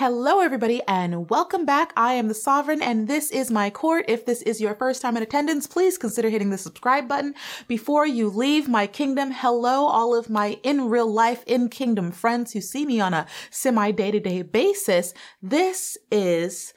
Hello, everybody, and welcome back. I am the Sovereign, and this is my court. If this is your first time in attendance, please consider hitting the subscribe button before you leave my kingdom. Hello, all of my in real life, in kingdom friends who see me on a semi day to day basis. This is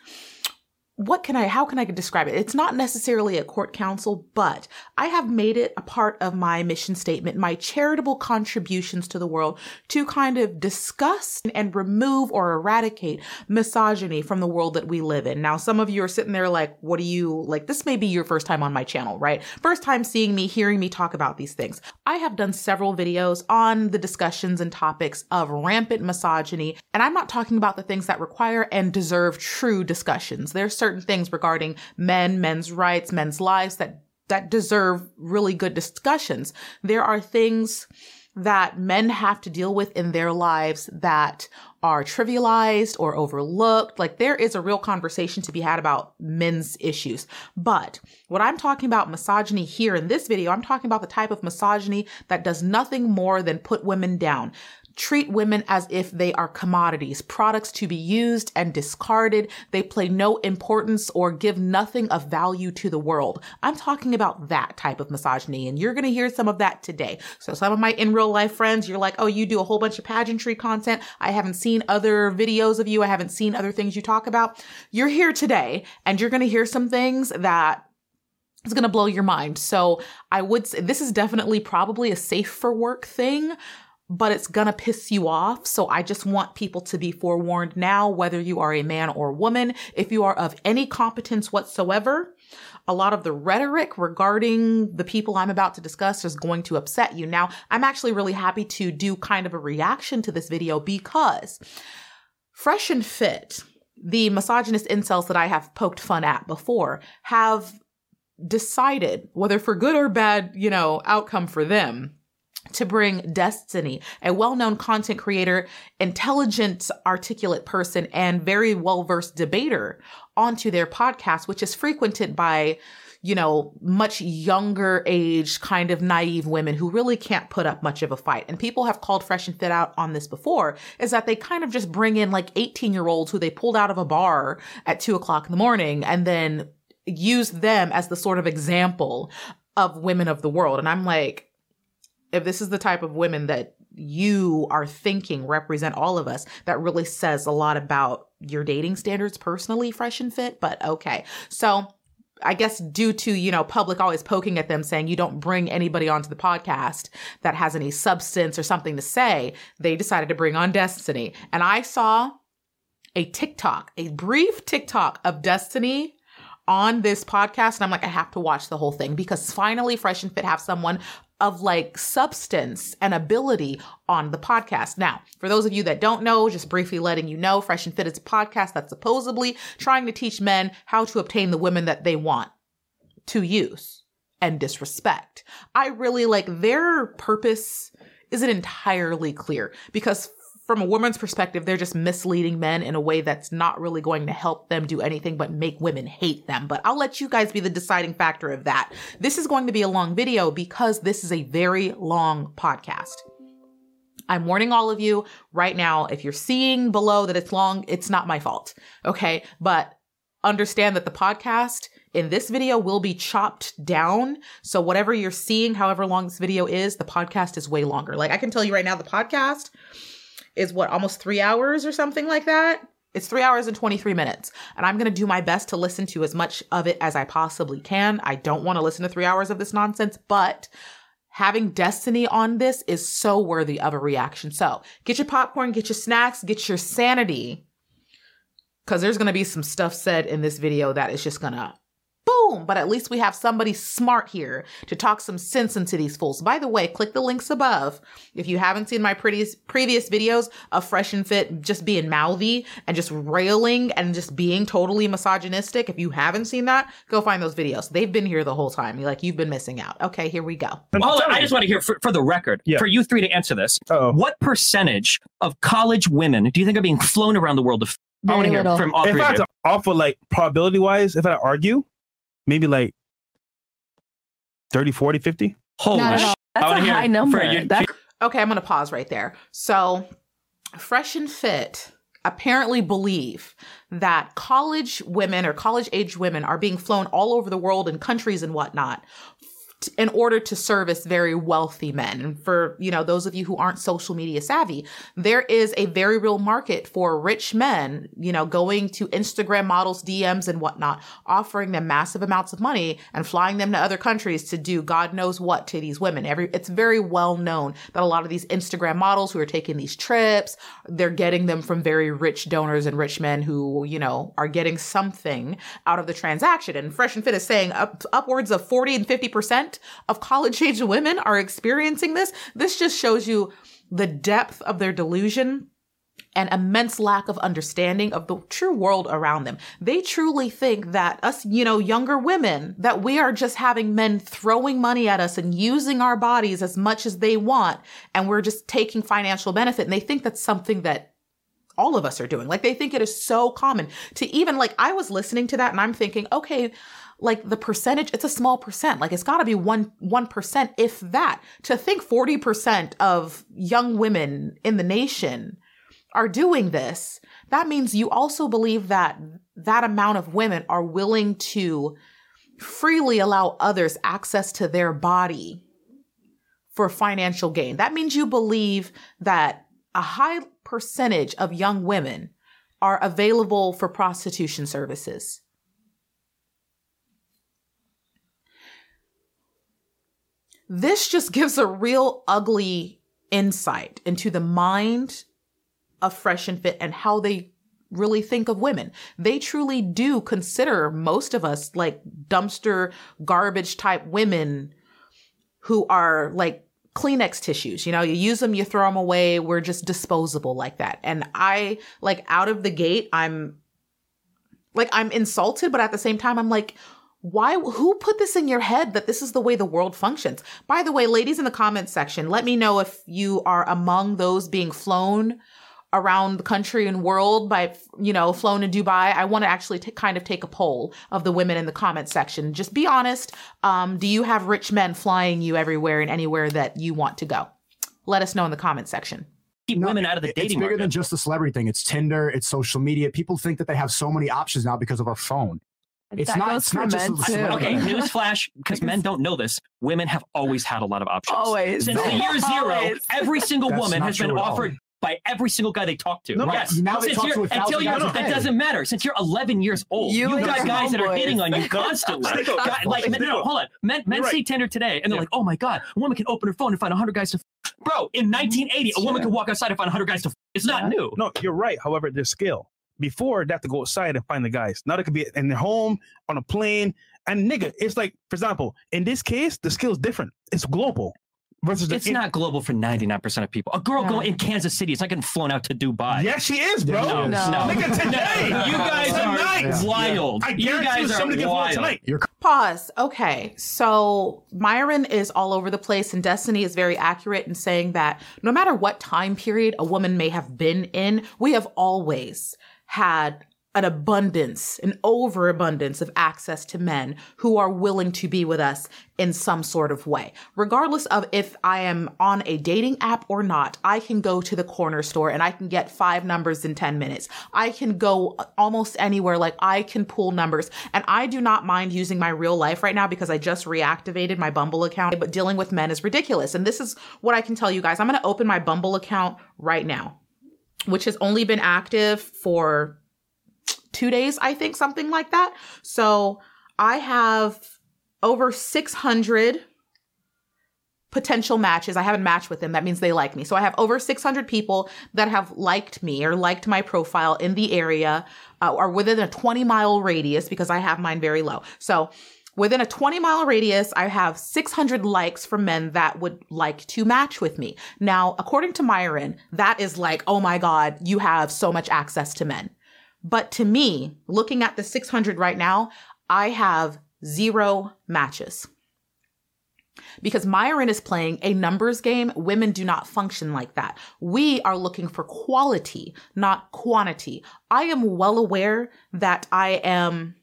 what can I, how can I describe it? It's not necessarily a court counsel, but I have made it a part of my mission statement, my charitable contributions to the world to kind of discuss and remove or eradicate misogyny from the world that we live in. Now, some of you are sitting there like, what do you, like, this may be your first time on my channel, right? First time seeing me, hearing me talk about these things. I have done several videos on the discussions and topics of rampant misogyny, and I'm not talking about the things that require and deserve true discussions. There's certain things regarding men, men's rights, men's lives that that deserve really good discussions. There are things that men have to deal with in their lives that are trivialized or overlooked. Like there is a real conversation to be had about men's issues. But what I'm talking about misogyny here in this video, I'm talking about the type of misogyny that does nothing more than put women down treat women as if they are commodities, products to be used and discarded. They play no importance or give nothing of value to the world. I'm talking about that type of misogyny, and you're going to hear some of that today. So some of my in real life friends, you're like, oh, you do a whole bunch of pageantry content. I haven't seen other videos of you. I haven't seen other things you talk about. You're here today, and you're going to hear some things that is going to blow your mind. So I would say this is definitely probably a safe for work thing, but it's gonna piss you off. So I just want people to be forewarned now, whether you are a man or woman, if you are of any competence whatsoever, a lot of the rhetoric regarding the people I'm about to discuss is going to upset you. Now, I'm actually really happy to do kind of a reaction to this video because Fresh and Fit, the misogynist incels that I have poked fun at before, have decided, whether for good or bad, you know, outcome for them, to bring Destiny, a well-known content creator, intelligent, articulate person, and very well-versed debater onto their podcast, which is frequented by, you know, much younger age, kind of naive women who really can't put up much of a fight. And people have called Fresh and Fit out on this before, is that they kind of just bring in like 18 year olds who they pulled out of a bar at two o'clock in the morning and then use them as the sort of example of women of the world. And I'm like, if this is the type of women that you are thinking represent all of us, that really says a lot about your dating standards personally, fresh and fit. But okay. So I guess due to, you know, public always poking at them saying you don't bring anybody onto the podcast that has any substance or something to say, they decided to bring on Destiny. And I saw a TikTok, a brief TikTok of Destiny on this podcast. And I'm like, I have to watch the whole thing because finally Fresh and Fit have someone of like substance and ability on the podcast. Now, for those of you that don't know, just briefly letting you know, Fresh and Fit is a podcast that's supposedly trying to teach men how to obtain the women that they want to use and disrespect. I really like their purpose isn't entirely clear because from a woman's perspective, they're just misleading men in a way that's not really going to help them do anything but make women hate them. But I'll let you guys be the deciding factor of that. This is going to be a long video because this is a very long podcast. I'm warning all of you right now. If you're seeing below that it's long, it's not my fault. Okay. But understand that the podcast in this video will be chopped down. So whatever you're seeing, however long this video is, the podcast is way longer. Like I can tell you right now, the podcast is what almost three hours or something like that. It's three hours and 23 minutes. And I'm going to do my best to listen to as much of it as I possibly can. I don't want to listen to three hours of this nonsense, but having Destiny on this is so worthy of a reaction. So get your popcorn, get your snacks, get your sanity. Cause there's going to be some stuff said in this video that is just going to Boom! But at least we have somebody smart here to talk some sense into these fools. By the way, click the links above if you haven't seen my previous previous videos of Fresh and Fit just being mouthy and just railing and just being totally misogynistic. If you haven't seen that, go find those videos. They've been here the whole time. You're like, you've been missing out. Okay, here we go. Oh, I just want to hear for, for the record, yeah. for you three to answer this. Uh-oh. What percentage of college women do you think are being flown around the world to I want to hear from all if three. If I had to offer like probability wise, if I argue, maybe like 30, 40, 50. Holy shit. That's a high number. okay, I'm going to pause right there. So, Fresh and Fit apparently believe that college women or college age women are being flown all over the world in countries and whatnot in order to service very wealthy men. And for, you know, those of you who aren't social media savvy, there is a very real market for rich men, you know, going to Instagram models, DMs and whatnot, offering them massive amounts of money and flying them to other countries to do God knows what to these women. Every, it's very well known that a lot of these Instagram models who are taking these trips, they're getting them from very rich donors and rich men who, you know, are getting something out of the transaction. And Fresh and Fit is saying up, upwards of 40 and 50% of college age women are experiencing this. This just shows you the depth of their delusion and immense lack of understanding of the true world around them. They truly think that us, you know, younger women, that we are just having men throwing money at us and using our bodies as much as they want. And we're just taking financial benefit. And they think that's something that all of us are doing. Like they think it is so common to even like, I was listening to that and I'm thinking, okay, like the percentage, it's a small percent. Like it's got to be one one percent, if that. To think forty percent of young women in the nation are doing this, that means you also believe that that amount of women are willing to freely allow others access to their body for financial gain. That means you believe that a high percentage of young women are available for prostitution services. This just gives a real ugly insight into the mind of Fresh and Fit and how they really think of women. They truly do consider most of us like dumpster garbage type women who are like Kleenex tissues. You know, you use them, you throw them away. We're just disposable like that. And I like out of the gate, I'm like, I'm insulted, but at the same time, I'm like, why who put this in your head that this is the way the world functions by the way ladies in the comments section let me know if you are among those being flown around the country and world by you know flown to dubai i want to actually t- kind of take a poll of the women in the comments section just be honest um, do you have rich men flying you everywhere and anywhere that you want to go let us know in the comments section keep no, women out of the dating It's bigger market. than just the celebrity thing. It's Tinder, it's social media. People think that they have so many options now because of our phone. It's not, it's not just okay, newsflash, because men don't know this. Women have always had a lot of options. Always. Since the year zero, every single That's woman has been offered by every single guy they talk to. No, yes. now they Since talk you're, to a until you're, guys a that day. doesn't matter. Since you're 11 years old, You you, and got guys that are homeboys. hitting on you constantly. Stick like, men, no, hold on. Men, men You're see. Tinder today, and they're Yeah. like, "Oh my god, a woman can open her phone and find 100 guys to." F-. Bro, in 1980, a woman could walk outside and find 100 guys to. F-. It's not new. No, you're right. However, there's skill. Before they have to go outside and find the guys. Now they could be in their home, on a plane. And nigga, it's like, for example, in this case, the skill is different. It's global. Versus the It's not global for 99% of people. A girl Yeah. going in Kansas City is not getting flown out to Dubai. Yes, she is, bro. Yeah, No. Nigga, today. You guys Tonight. are wild. I You guys are somebody can float wild. tonight. You're Pause. Okay. So Myron is all over the place, and Destiny is very accurate in saying that no matter what time period a woman may have been in, we have always had an abundance, an overabundance of access to men who are willing to be with us in some sort of way. Regardless of if I am on a dating app or not, I can go to the corner store and I can get five numbers in 10 minutes. I can go almost anywhere. Like I can pull numbers and I do not mind using my real life right now because I just reactivated my Bumble account, but dealing with men is ridiculous. And this is what I can tell you guys. I'm going to open my Bumble account right now, which has only been active for two days, I think, something like that. So I have over 600 potential matches. I haven't matched with them. That means they like me. So I have over 600 people that have liked me or liked my profile in the area uh, or within a 20 mile radius because I have mine very low. So within a 20 mile radius, I have 600 likes from men that would like to match with me. Now, according to Myron, that is like, oh my God, you have so much access to men. But to me, looking at the 600 right now, I have zero matches. Because Myron is playing a numbers game, women do not function like that. We are looking for quality, not quantity. I am well aware that I am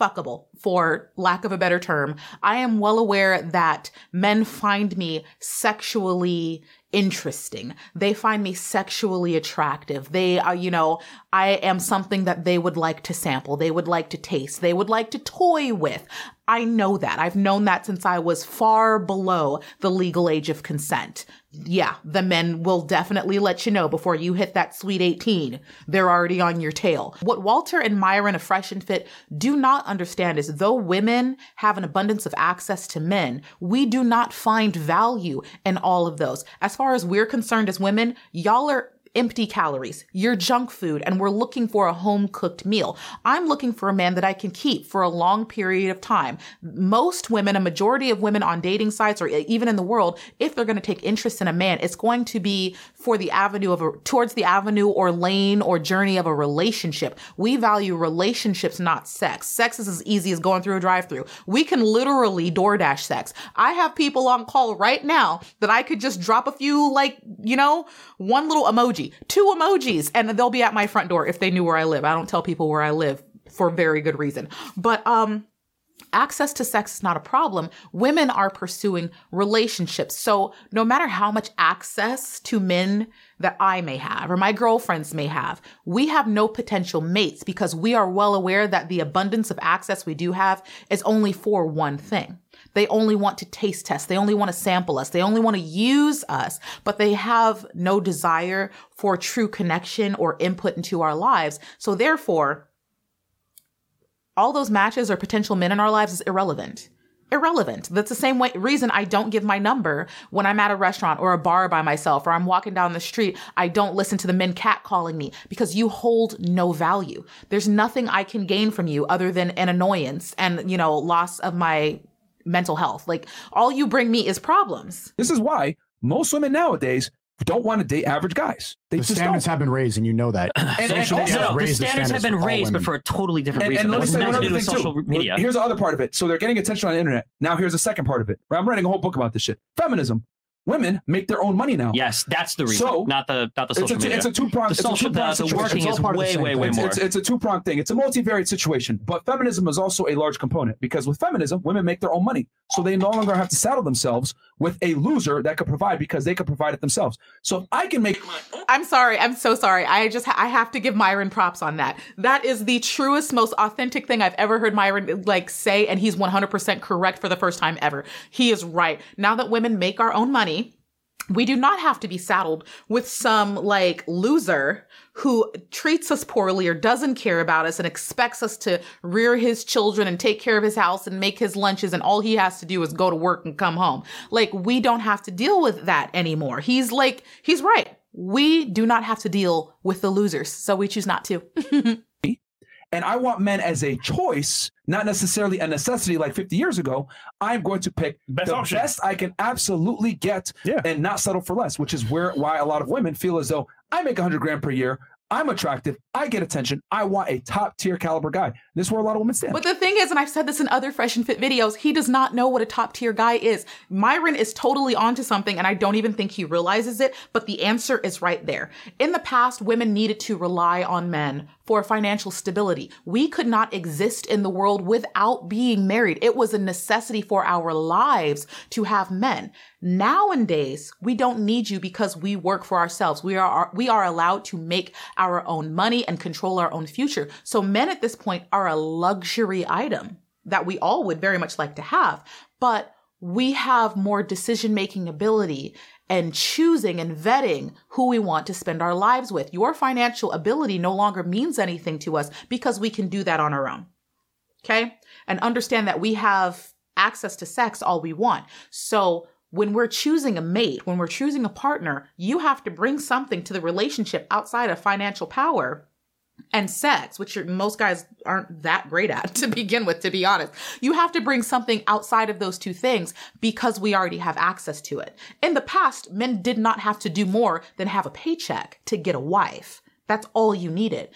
fuckable, for lack of a better term. I am well aware that men find me sexually interesting. They find me sexually attractive. They are, you know, I am something that they would like to sample. They would like to taste. They would like to toy with. I know that. I've known that since I was far below the legal age of consent. Yeah, the men will definitely let you know before you hit that sweet 18. They're already on your tail. What Walter and Myron of Fresh and Fit do not understand is though women have an abundance of access to men, we do not find value in all of those. As far as we're concerned as women, y'all are empty calories, your junk food, and we're looking for a home cooked meal. I'm looking for a man that I can keep for a long period of time. Most women, a majority of women on dating sites or even in the world, if they're going to take interest in a man, it's going to be for the avenue of a, towards the avenue or lane or journey of a relationship. We value relationships, not sex. Sex is as easy as going through a drive through. We can literally DoorDash sex. I have people on call right now that I could just drop a few, like, you know, one little emoji emoji, two emojis, and they'll be at my front door if they knew where I live. I don't tell people where I live for very good reason. But um access to sex is not a problem. Women are pursuing relationships. So no matter how much access to men that I may have or my girlfriends may have, we have no potential mates because we are well aware that the abundance of access we do have is only for one thing. They only want to taste test. They only want to sample us. They only want to use us, but they have no desire for true connection or input into our lives. So therefore, all those matches or potential men in our lives is irrelevant. Irrelevant. That's the same way reason I don't give my number when I'm at a restaurant or a bar by myself or I'm walking down the street. I don't listen to the men catcalling me because you hold no value. There's nothing I can gain from you other than an annoyance and, you know, loss of my mental health. Like all you bring me is problems. This is why most women nowadays don't want to date average guys. They the standards don't. have been raised, and you know that. and, and also, the standards, standards have been raised, but for a totally different and, reason. And let me say one other thing social too. Media. Here's the other part of it. So they're getting attention on the internet. Now here's the second part of it. I'm writing a whole book about this shit. Feminism women make their own money now. Yes, that's the reason. So, not the not the social it's a, media. It's a two pronged. The social the, the working is way way way more. It's, it's a two pronged thing. It's a multivariate situation. But feminism is also a large component because with feminism, women make their own money, so they no longer have to saddle themselves with a loser that could provide because they could provide it themselves. So if I can make. I'm sorry. I'm so sorry. I just ha- I have to give Myron props on that. That is the truest, most authentic thing I've ever heard Myron like say, and he's 100% correct for the first time ever. He is right. Now that women make our own money we do not have to be saddled with some like loser who treats us poorly or doesn't care about us and expects us to rear his children and take care of his house and make his lunches and all he has to do is go to work and come home. Like we don't have to deal with that anymore. He's like, he's right. We do not have to deal with the losers. So we choose not to. and I want men as a choice, not necessarily a necessity like 50 years ago. I'm going to pick best the option. best I can absolutely get yeah. and not settle for less, which is where why a lot of women feel as though I make 100 grand per year. I'm attractive. I get attention. I want a top tier caliber guy. This is where a lot of women stand. But the thing is, and I've said this in other Fresh and Fit videos, he does not know what a top tier guy is. Myron is totally onto something, and I don't even think he realizes it, but the answer is right there. In the past, women needed to rely on men for financial stability. We could not exist in the world without being married. It was a necessity for our lives to have men. Nowadays, we don't need you because we work for ourselves. We are, we are allowed to make our own money and control our own future. So men at this point are a luxury item that we all would very much like to have, but we have more decision making ability and choosing and vetting who we want to spend our lives with. Your financial ability no longer means anything to us because we can do that on our own. Okay. And understand that we have access to sex all we want. So when we're choosing a mate, when we're choosing a partner, you have to bring something to the relationship outside of financial power and sex, which most guys aren't that great at to begin with, to be honest. You have to bring something outside of those two things because we already have access to it. In the past, men did not have to do more than have a paycheck to get a wife. That's all you needed.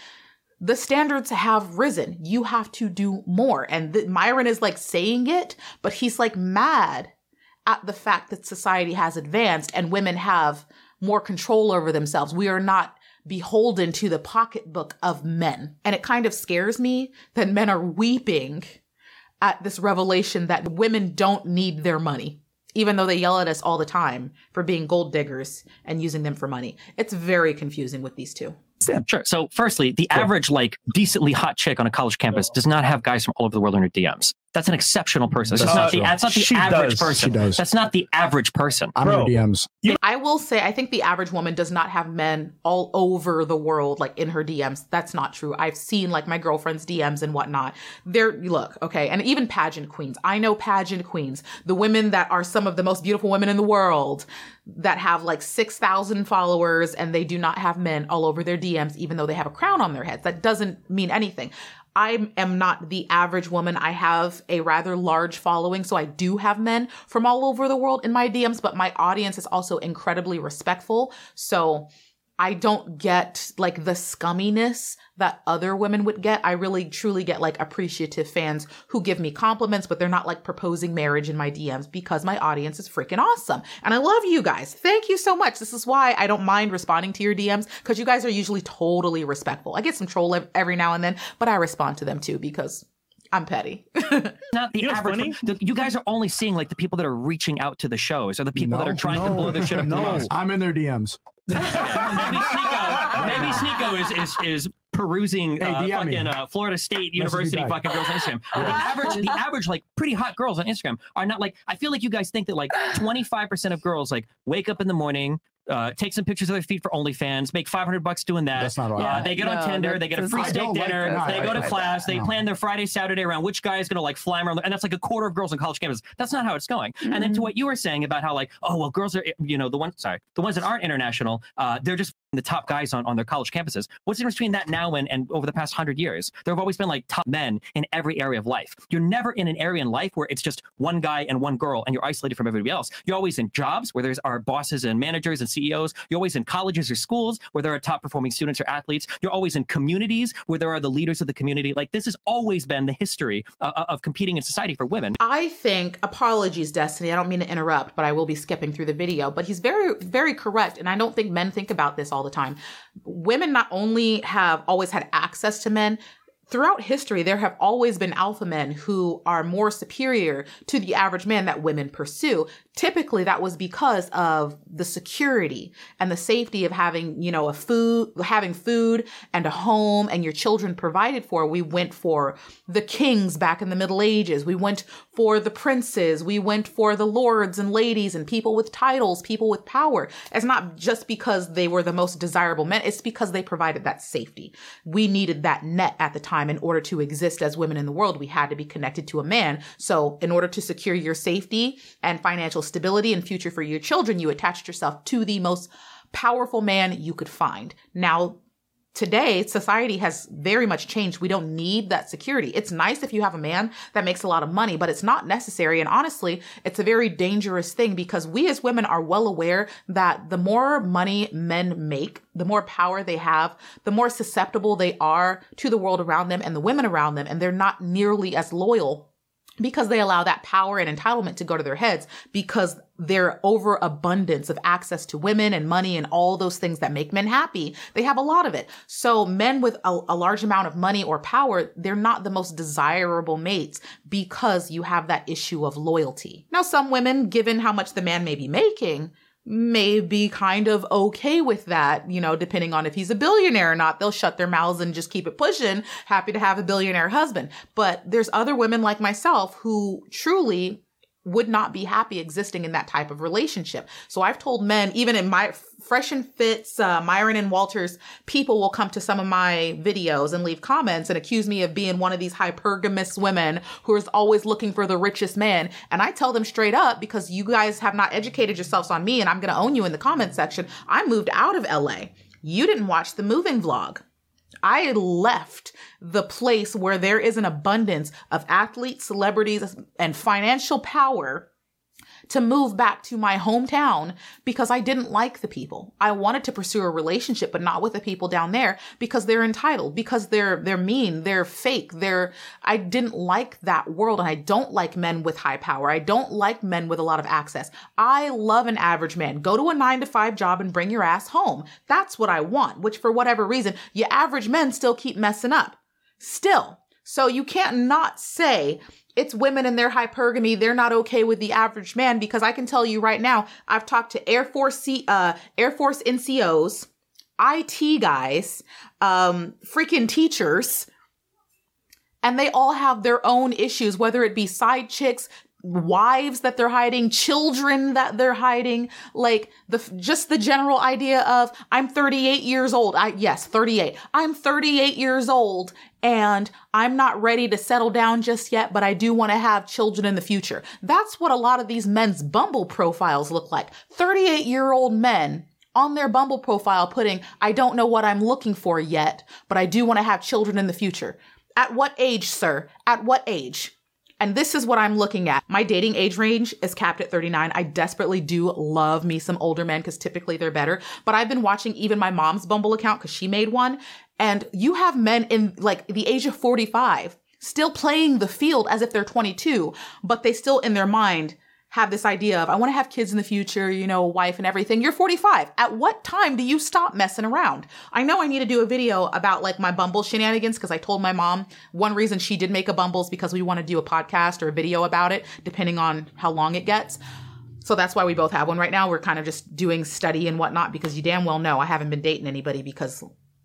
The standards have risen. You have to do more. And the, Myron is like saying it, but he's like mad at the fact that society has advanced and women have more control over themselves. We are not beholden to the pocketbook of men. And it kind of scares me that men are weeping at this revelation that women don't need their money. even though they yell at us all the time for being gold diggers and using them for money. It's very confusing with these two. Sure. So, firstly, the average like decently hot chick on a college campus does not have guys from all over the world in her DMs. That's an exceptional person. That's, not the, that's not the she average does. person. She does. That's not the average person. I'm Bro, DMs. You, I will say, I think the average woman does not have men all over the world, like in her DMs. That's not true. I've seen like my girlfriend's DMs and whatnot. They're, look, okay. And even pageant queens. I know pageant queens, the women that are some of the most beautiful women in the world that have like 6,000 followers and they do not have men all over their DMs, even though they have a crown on their heads. That doesn't mean anything. I am not the average woman. I have a rather large following, so I do have men from all over the world in my DMs, but my audience is also incredibly respectful. So I don't get like the scumminess that other women would get. I really truly get like appreciative fans who give me compliments, but they're not like proposing marriage in my DMs because my audience is freaking awesome. And I love you guys. Thank you so much. This is why I don't mind responding to your DMs because you guys are usually totally respectful. I get some troll every now and then, but I respond to them too because I'm petty. Not the you know average. The, you guys are only seeing like the people that are reaching out to the shows or the people no, that are trying no, to blow their shit up. No, I'm in their DMs. maybe Sneako, maybe Sneako is, is is perusing hey, uh, fucking uh, Florida State University fucking girls on Instagram. The average, the average like pretty hot girls on Instagram are not like. I feel like you guys think that like 25 percent of girls like wake up in the morning, uh, take some pictures of their feet for OnlyFans, make 500 bucks doing that. That's not right. Uh, they get on Tinder, they get a free steak dinner, like they go to class, they plan their Friday, Saturday around which guy is going to like fly around, and that's like a quarter of girls on college campuses. That's not how it's going. Mm-hmm. And then to mm-hmm. what you were saying about how like, oh well, girls are, you know, the ones, sorry, the ones that aren't international, uh, they're just the top guys on, on their college campuses. What's the difference between that now and, and over the past hundred years? There have always been like top men in every area of life. You're never in an area in life where it's just one guy and one girl and you're isolated from everybody else. You're always in jobs where there's our bosses and managers and CEOs. You're always in colleges or schools where there are top performing students or athletes. You're always in communities where there are the leaders of the community. Like this has always been the history uh, uh of competing in society for women. I think, apologies, Destiny. I don't mean to interrupt, but I will be skipping through the video. But he's very, very correct. And I don't think men think about this all the time. Women not only have always had access to men, throughout history, there have always been alpha men who are more superior to the average man that women pursue. Typically, that was because of the security and the safety of having, you know, a food, having food and a home and your children provided for. We went for the kings back in the Middle Ages. We went for the princes. We went for the lords and ladies and people with titles, people with power. It's not just because they were the most desirable men. It's because they provided that safety. We needed that net at the time in order to exist as women in the world. We had to be connected to a man. So in order to secure your safety and financial stability and future for your children, you attached yourself to the most powerful man you could find. Now, today society has very much changed. We don't need that security. It's nice if you have a man that makes a lot of money but it's not necessary. And honestly it's a very dangerous thing because we as women are well aware that the more money men make the more power they have the more susceptible they are to the world around them and the women around them and they're not nearly as loyal because they allow that power and entitlement to go to their heads because their overabundance of access to women and money and all those things that make men happy, they have a lot of it. So men with a, a, large amount of money or power, they're not the most desirable mates because you have that issue of loyalty. Now, some women, given how much the man may be making, may be kind of okay with that, you know, depending on if he's a billionaire or not. They'll shut their mouths and just keep it pushing, happy to have a billionaire husband. But there's other women like myself who truly would not be happy existing in that type of relationship. So I've told men, even in my Fresh and Fits, uh, Myron and Walters, people will come to some of my videos and leave comments and accuse me of being one of these hypergamous women who is always looking for the richest man. And I tell them straight up because you guys have not educated yourselves on me and I'm going to own you in the comment section. I moved out of LA. You didn't watch the moving vlog. I left the place where there is an abundance of athletes, celebrities, and financial power to move back to my hometown because I didn't like the people. I wanted to pursue a relationship, but not with the people down there because they're entitled, because they're, they're mean, they're fake, they're, I didn't like that world and I don't like men with high power. I don't like men with a lot of access. I love an average man. Go to a nine to five job and bring your ass home. That's what I want, which for whatever reason, you average men still keep messing up. Still. So you can't not say it's women and their hypergamy. They're not okay with the average man because I can tell you right now, I've talked to Air Force C, uh, Air Force NCOs, IT guys, um, freaking teachers, and they all have their own issues, whether it be side chicks, wives that they're hiding, children that they're hiding, like the just the general idea of I'm 38 years old. I yes, 38. I'm 38 years old and I'm not ready to settle down just yet, but I do want to have children in the future. That's what a lot of these men's Bumble profiles look like. 38 year old men on their Bumble profile putting, I don't know what I'm looking for yet, but I do want to have children in the future. At what age, sir? At what age? And this is what I'm looking at. My dating age range is capped at 39. I desperately do love me some older men because typically they're better. But I've been watching even my mom's Bumble account because she made one. And you have men in like the age of 45 still playing the field as if they're 22, but they still in their mind have this idea of, I want to have kids in the future, you know, wife and everything. You're 45. At what time do you stop messing around? I know I need to do a video about like my Bumble shenanigans because I told my mom one reason she did make a Bumble is because we want to do a podcast or a video about it, depending on how long it gets. So that's why we both have one right now. We're kind of just doing study and whatnot because you damn well know I haven't been dating anybody because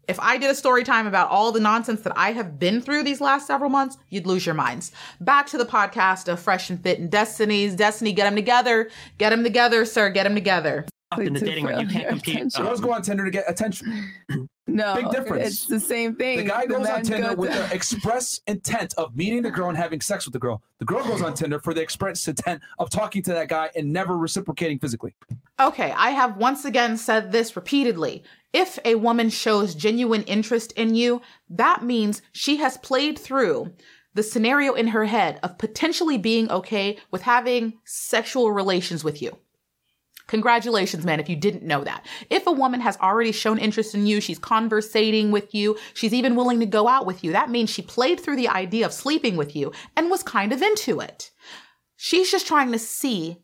if I did a story time about all the nonsense that I have been through these last several months, you'd lose your minds. Back to the podcast of Fresh and Fit and Destiny's. Destiny, get them together. Get them together, sir. Get them together. In the dating room, you can't compete. Girls go on Tinder to get attention. No, Big difference. It's the same thing. The guy goes on Tinder go with to- the express intent of meeting the girl and having sex with the girl. The girl goes on Tinder for the express intent of talking to that guy and never reciprocating physically. Okay, I have once again said this repeatedly. If a woman shows genuine interest in you, that means she has played through the scenario in her head of potentially being okay with having sexual relations with you. Congratulations, man, if you didn't know that. If a woman has already shown interest in you, she's conversating with you, she's even willing to go out with you, that means she played through the idea of sleeping with you and was kind of into it. She's just trying to see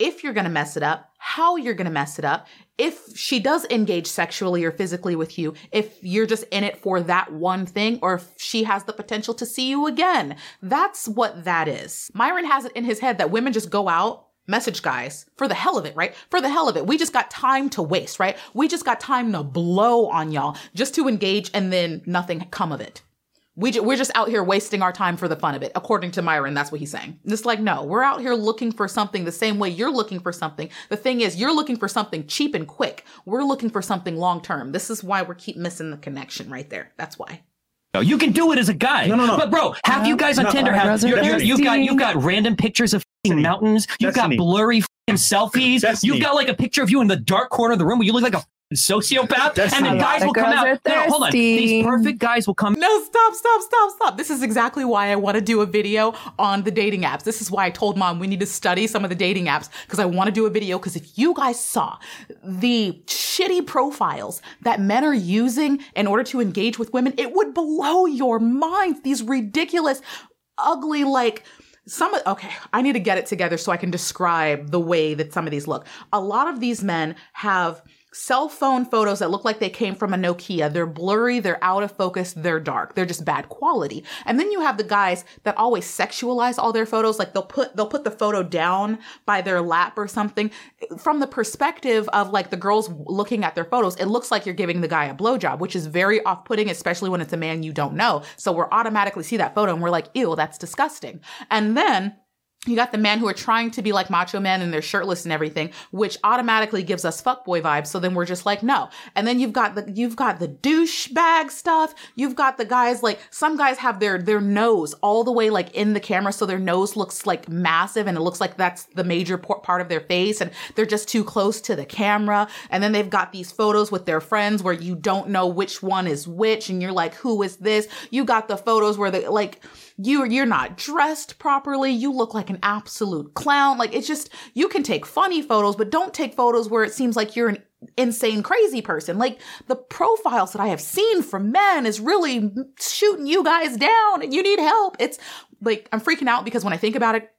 if you're going to mess it up, how you're going to mess it up, if she does engage sexually or physically with you, if you're just in it for that one thing, or if she has the potential to see you again. That's what that is. Myron has it in his head that women just go out, message guys for the hell of it, right? For the hell of it. We just got time to waste, right? We just got time to blow on y'all just to engage and then nothing come of it. We ju- we're just out here wasting our time for the fun of it, according to Myron. That's what he's saying. It's like, no, we're out here looking for something the same way you're looking for something. The thing is, you're looking for something cheap and quick. We're looking for something long term. This is why we keep missing the connection right there. That's why. No, you can do it as a guy. No, no, no. But bro, have you guys on No, Tinder have you're, you're, you've got you've got random pictures of f***ing mountains. You've Destiny. got blurry selfies. Destiny. You've got like a picture of you in the dark corner of the room where you look like a f***ing sociopath. Destiny. And then guys will come out. No, hold on. These perfect guys will come No, stop, stop, stop, stop. This is exactly why I want to do a video on the dating apps. This is why I told mom we need to study some of the dating apps because I want to do a video. Because if you guys saw the shitty profiles that men are using in order to engage with women, it would blow your minds. These ridiculous, ugly, like, some okay, I need to get it together so I can describe the way that some of these look. A lot of these men have cell phone photos that look like they came from a Nokia. They're blurry, they're out of focus, they're dark. They're just bad quality. And then you have the guys that always sexualize all their photos like they'll put they'll put the photo down by their lap or something. From the perspective of like the girls looking at their photos, it looks like you're giving the guy a blowjob, which is very off-putting especially when it's a man you don't know. So we're automatically see that photo and we're like, "Ew, that's disgusting." And then you got the men who are trying to be like macho men and they're shirtless and everything, which automatically gives us fuckboy vibes. So then we're just like, no. And then you've got the you've got the douchebag stuff. You've got the guys like some guys have their their nose all the way like in the camera, so their nose looks like massive and it looks like that's the major part of their face, and they're just too close to the camera. And then they've got these photos with their friends where you don't know which one is which, and you're like, who is this? You got the photos where they like you you're not dressed properly. You look like an absolute clown. Like it's just you can take funny photos but don't take photos where it seems like you're an insane crazy person. Like the profiles that i have seen from men is really shooting you guys down and you need help. It's like i'm freaking out because when i think about it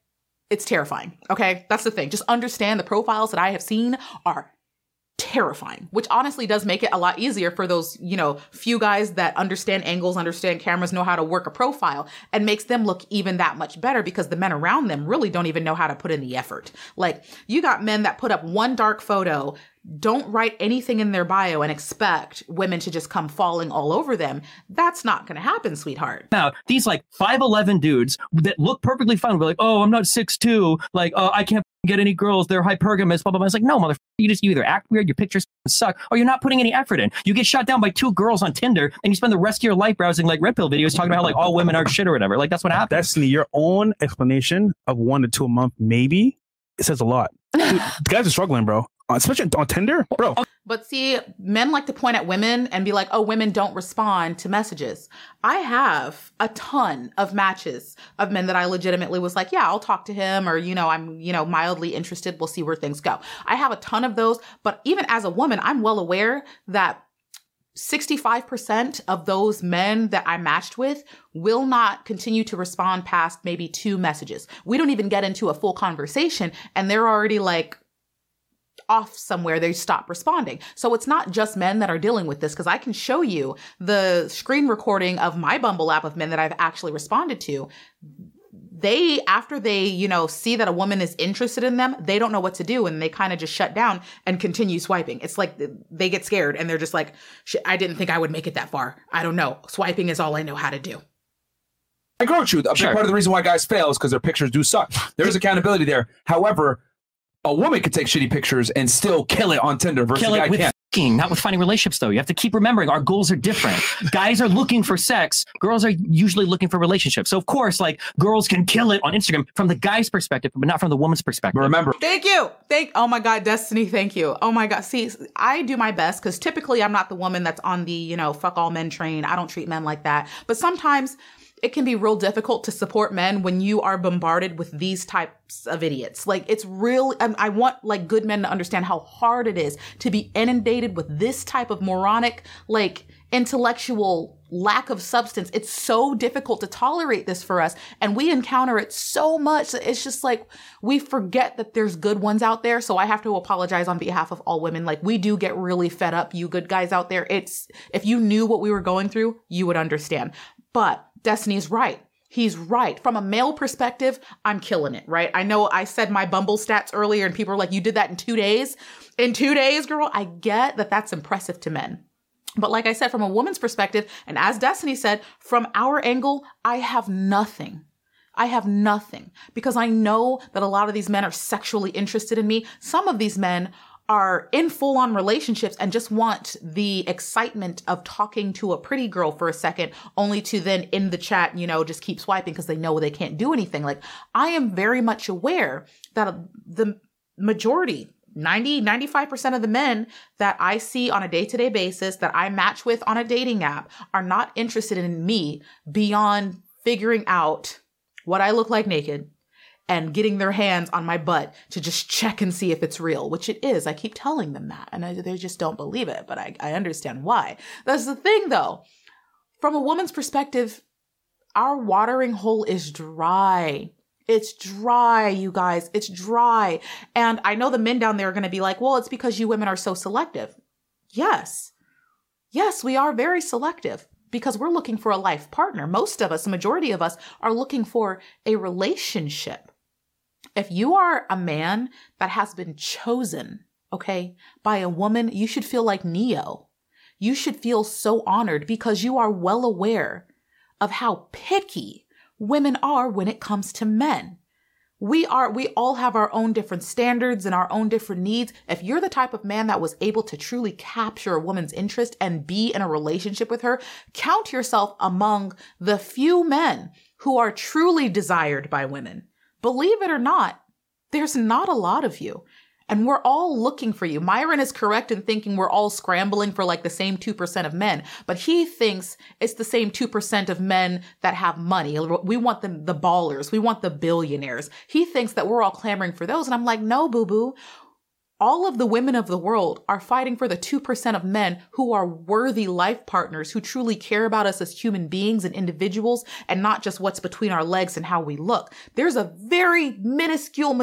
it's terrifying. Okay? That's the thing. Just understand the profiles that i have seen are terrifying, which honestly does make it a lot easier for those, you know, few guys that understand angles, understand cameras, know how to work a profile and makes them look even that much better because the men around them really don't even know how to put in the effort. Like you got men that put up one dark photo, don't write anything in their bio and expect women to just come falling all over them. That's not going to happen, sweetheart. Now, these like 5'11 dudes that look perfectly fine, we're like, oh, I'm not 6'2, like, oh, I can't get any girls, they're hypergamous, blah, blah, blah. It's like, no, motherfucker, you just you either act weird, your pictures suck, or you're not putting any effort in. You get shot down by two girls on Tinder and you spend the rest of your life browsing like red pill videos talking about how like all women are shit or whatever. Like, that's what happens. Destiny, your own explanation of one to two a month, maybe, it says a lot. Dude, guys are struggling, bro. Uh, especially on Tinder, bro. But see, men like to point at women and be like, oh, women don't respond to messages. I have a ton of matches of men that I legitimately was like, yeah, I'll talk to him or, you know, I'm, you know, mildly interested. We'll see where things go. I have a ton of those. But even as a woman, I'm well aware that 65% of those men that I matched with will not continue to respond past maybe two messages. We don't even get into a full conversation and they're already like, off somewhere, they stop responding. So it's not just men that are dealing with this because I can show you the screen recording of my Bumble app of men that I've actually responded to. They, after they, you know, see that a woman is interested in them, they don't know what to do and they kind of just shut down and continue swiping. It's like they get scared and they're just like, I didn't think I would make it that far. I don't know. Swiping is all I know how to do. I agree with you. A big sure. part of the reason why guys fail is because their pictures do suck. There's accountability there. However, a woman could take shitty pictures and still kill it on Tinder versus kill it with can't. not with finding relationships though. You have to keep remembering our goals are different. Guys are looking for sex. Girls are usually looking for relationships. So of course, like girls can kill it on Instagram from the guy's perspective, but not from the woman's perspective. Remember. Thank you. Thank. Oh my God, Destiny. Thank you. Oh my God. See, I do my best because typically I'm not the woman that's on the you know fuck all men train. I don't treat men like that. But sometimes it can be real difficult to support men when you are bombarded with these types of idiots. Like it's real. Um, I want like good men to understand how hard it is to be inundated with this type of moronic, like intellectual lack of substance. It's so difficult to tolerate this for us. And we encounter it so much that it's just like we forget that there's good ones out there. So I have to apologize on behalf of all women. Like we do get really fed up, you good guys out there. It's if you knew what we were going through, you would understand. But Destiny's right. He's right. From a male perspective, I'm killing it, right? I know I said my Bumble stats earlier and people are like, you did that in two days. In two days, girl, I get that that's impressive to men. But like I said, from a woman's perspective, and as Destiny said, from our angle, I have nothing. I have nothing because I know that a lot of these men are sexually interested in me. Some of these men are in full on relationships and just want the excitement of talking to a pretty girl for a second, only to then in the chat, you know, just keep swiping because they know they can't do anything. Like, I am very much aware that the majority, 90, 95% of the men that I see on a day to day basis that I match with on a dating app are not interested in me beyond figuring out what I look like naked and getting their hands on my butt to just check and see if it's real, which it is. I keep telling them that and I, they just don't believe it, but I, I understand why. That's the thing though. From a woman's perspective, our watering hole is dry. It's dry, you guys. It's dry. And I know the men down there are going to be like, well, it's because you women are so selective. Yes. Yes, we are very selective because we're looking for a life partner. Most of us, the majority of us, are looking for a relationship. If you are a man that has been chosen, okay, by a woman, you should feel like Neo. You should feel so honored because you are well aware of how picky women are when it comes to men. We are, we all have our own different standards and our own different needs. If you're the type of man that was able to truly capture a woman's interest and be in a relationship with her, count yourself among the few men who are truly desired by women. Believe it or not, there's not a lot of you. And we're all looking for you. Myron is correct in thinking we're all scrambling for like the same 2% of men, but he thinks it's the same 2% of men that have money. We want them, the ballers. We want the billionaires. He thinks that we're all clamoring for those. And I'm like, no, boo boo. All of the women of the world are fighting for the 2% of men who are worthy life partners, who truly care about us as human beings and individuals and not just what's between our legs and how we look. There's a very minuscule,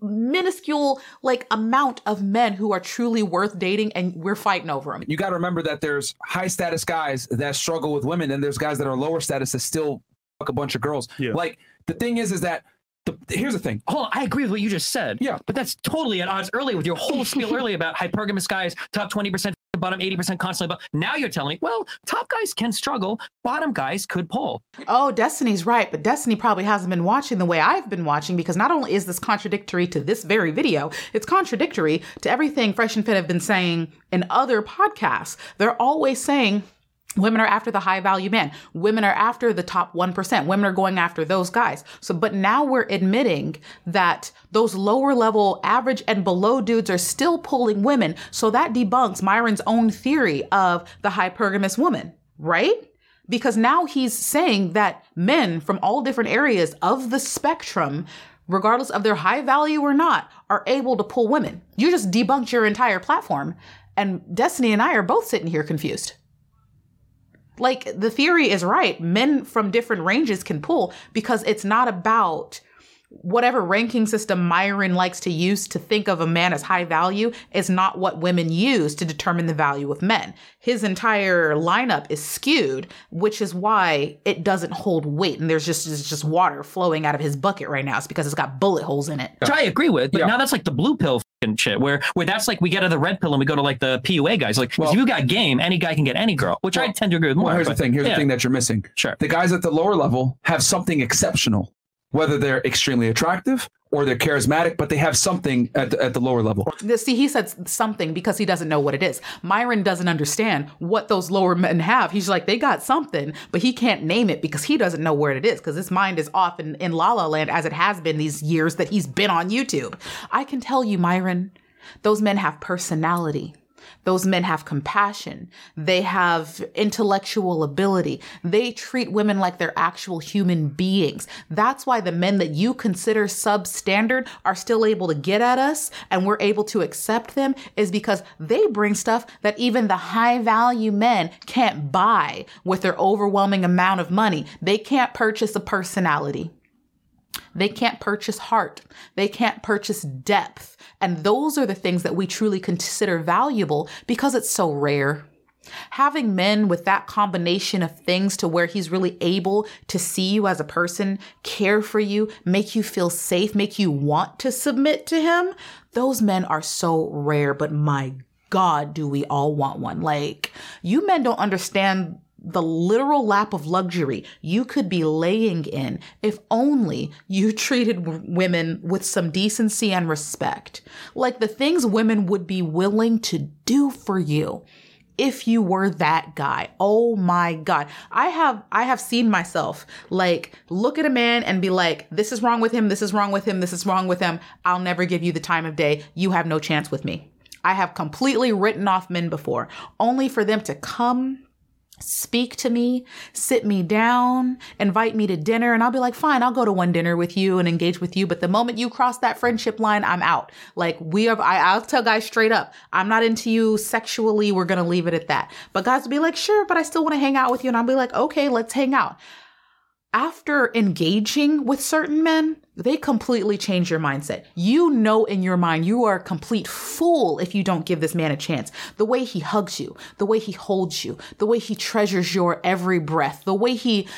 minuscule, like amount of men who are truly worth dating and we're fighting over them. You got to remember that there's high status guys that struggle with women and there's guys that are lower status that still fuck a bunch of girls. Yeah. Like the thing is, is that the, here's the thing. Hold on, I agree with what you just said. Yeah. But that's totally at odds earlier with your whole spiel earlier about hypergamous guys, top 20%, bottom 80% constantly. But now you're telling me, well, top guys can struggle, bottom guys could pull. Oh, Destiny's right. But Destiny probably hasn't been watching the way I've been watching because not only is this contradictory to this very video, it's contradictory to everything Fresh and Fit have been saying in other podcasts. They're always saying, Women are after the high value man. Women are after the top 1%. Women are going after those guys. So, but now we're admitting that those lower level average and below dudes are still pulling women. So that debunks Myron's own theory of the hypergamous woman, right? Because now he's saying that men from all different areas of the spectrum regardless of their high value or not, are able to pull women. You just debunked your entire platform. And Destiny and I are both sitting here confused. Like the theory is right. Men from different ranges can pull because it's not about whatever ranking system Myron likes to use to think of a man as high value is not what women use to determine the value of men. His entire lineup is skewed, which is why it doesn't hold weight. And there's just there's just water flowing out of his bucket right now. It's because it's got bullet holes in it. Which I agree with, but yeah. now that's like the blue pill shit where where that's like we get to the red pill and we go to like the PUA guys. Like well, if you got game, any guy can get any girl, which well, I tend to agree with more. Well, here's but, the thing. Here's yeah. the thing that you're missing. Sure. The guys at the lower level have something exceptional, whether they're extremely attractive or they're charismatic, but they have something at the, at the lower level. See, he said something because he doesn't know what it is. Myron doesn't understand what those lower men have. He's like, they got something, but he can't name it because he doesn't know where it is because his mind is off in, in La La Land as it has been these years that he's been on YouTube. I can tell you, Myron, those men have personality. Those men have compassion. They have intellectual ability. They treat women like they're actual human beings. That's why the men that you consider substandard are still able to get at us and we're able to accept them is because they bring stuff that even the high value men can't buy with their overwhelming amount of money. They can't purchase a personality. They can't purchase heart. They can't purchase depth. And those are the things that we truly consider valuable because it's so rare. Having men with that combination of things to where he's really able to see you as a person, care for you, make you feel safe, make you want to submit to him, those men are so rare. But my God, do we all want one? Like, you men don't understand the literal lap of luxury you could be laying in if only you treated women with some decency and respect. Like the things women would be willing to do for you if you were that guy. Oh my God. I have, I have seen myself like look at a man and be like, this is wrong with him. This is wrong with him. This is wrong with him. I'll never give you the time of day. You have no chance with me. I have completely written off men before only for them to come speak to me, sit me down, invite me to dinner, and I'll be like, fine, I'll go to one dinner with you and engage with you. But the moment you cross that friendship line, I'm out. Like we are, I, I'll tell guys straight up, I'm not into you sexually. We're going to leave it at that. But guys will be like, sure, but I still want to hang out with you. And I'll be like, okay, let's hang out after engaging with certain men, they completely change your mindset. You know in your mind you are a complete fool if you don't give this man a chance. The way he hugs you, the way he holds you, the way he treasures your every breath, the way he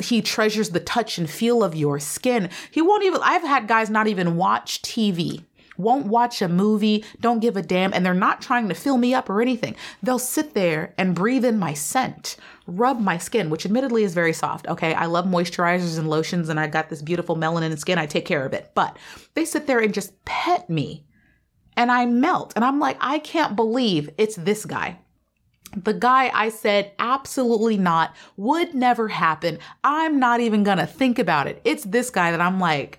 he treasures the touch and feel of your skin. He won't even I've had guys not even watch TV won't watch a movie, don't give a damn, and they're not trying to fill me up or anything. They'll sit there and breathe in my scent, rub my skin, which admittedly is very soft. Okay. I love moisturizers and lotions, and I got this beautiful melanin skin. I take care of it. But they sit there and just pet me, and I melt. And I'm like, I can't believe it's this guy. The guy I said, absolutely not, would never happen. I'm not even gonna think about it. It's this guy that I'm like,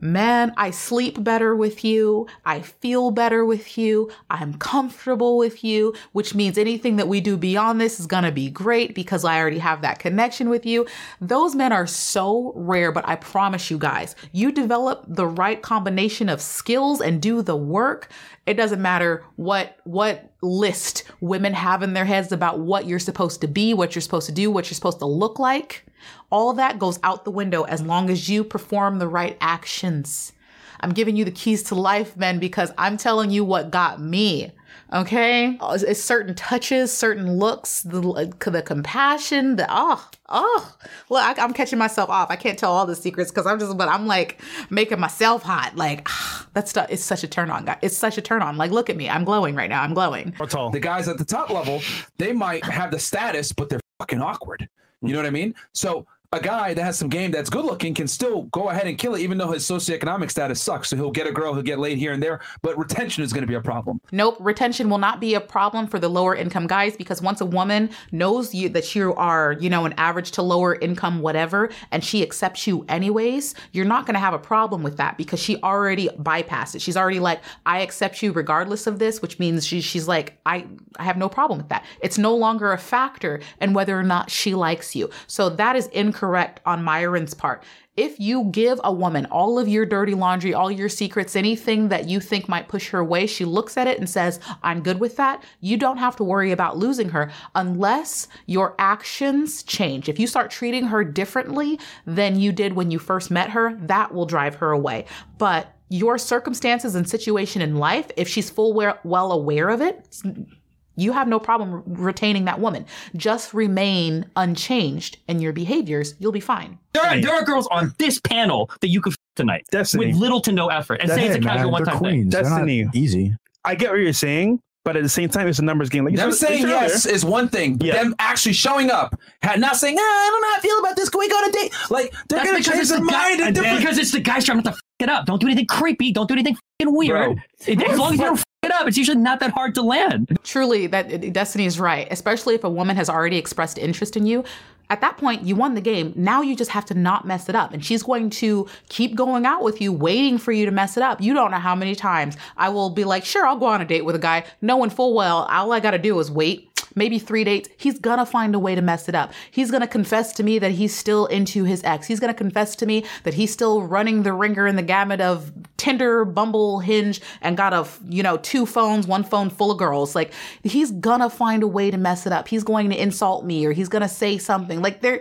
man, I sleep better with you. I feel better with you. I'm comfortable with you, which means anything that we do beyond this is going to be great because I already have that connection with you. Those men are so rare, but I promise you guys, you develop the right combination of skills and do the work. It doesn't matter what, what list women have in their heads about what you're supposed to be, what you're supposed to do, what you're supposed to look like all that goes out the window as long as you perform the right actions. I'm giving you the keys to life, men, because I'm telling you what got me. Okay, it's certain touches, certain looks, the the compassion, the oh oh. Look, I, am catching myself off. I can't tell all the secrets because I'm just, but I'm like making myself hot. Like ah, that stuff is such a turn on, guy. It's such a turn on. Like look at me, I'm glowing right now. I'm glowing. The guys at the top level, they might have the status, but they're fucking awkward. You know what I mean? So a guy that has some game that's good looking can still go ahead and kill it, even though his socioeconomic status sucks. So he'll get a girl, he'll get laid here and there, but retention is going to be a problem. Nope, retention will not be a problem for the lower income guys because once a woman knows you that you are, you know, an average to lower income whatever, and she accepts you anyways, you're not going to have a problem with that because she already bypassed it. She's already like, I accept you regardless of this, which means she, she's like, I, I have no problem with that. It's no longer a factor in whether or not she likes you. So that is incorrect correct on Myron's part. If you give a woman all of your dirty laundry, all your secrets, anything that you think might push her away, she looks at it and says, I'm good with that. You don't have to worry about losing her unless your actions change. If you start treating her differently than you did when you first met her, that will drive her away. But your circumstances and situation in life, if she's full well aware of it, you have no problem retaining that woman. Just remain unchanged in your behaviors. You'll be fine. There are, there are girls on this panel that you could f- tonight Destiny. with little to no effort and say it's a casual one time thing. Destiny. Easy. I get what you're saying, but at the same time, it's a numbers game. Like them saying yes earlier. is one thing, but yeah. them actually showing up, not saying, ah, I don't know how I feel about this. Can we go on a date? Like they're That's gonna change their the mind. Guy, and because it's the guys trying to f- it up. Don't do anything creepy. Don't do anything weird. As long as you don't it up. It's usually not that hard to land. Truly, that Destiny is right. Especially if a woman has already expressed interest in you. At that point, you won the game. Now you just have to not mess it up. And she's going to keep going out with you, waiting for you to mess it up. You don't know how many times I will be like, sure, I'll go on a date with a guy, knowing full well all I got to do is wait maybe three dates, he's gonna find a way to mess it up. He's gonna confess to me that he's still into his ex. He's gonna confess to me that he's still running the ringer in the gamut of Tinder, Bumble, Hinge, and got a, you know, two phones, one phone full of girls. Like, he's gonna find a way to mess it up. He's going to insult me or he's gonna say something. Like, there,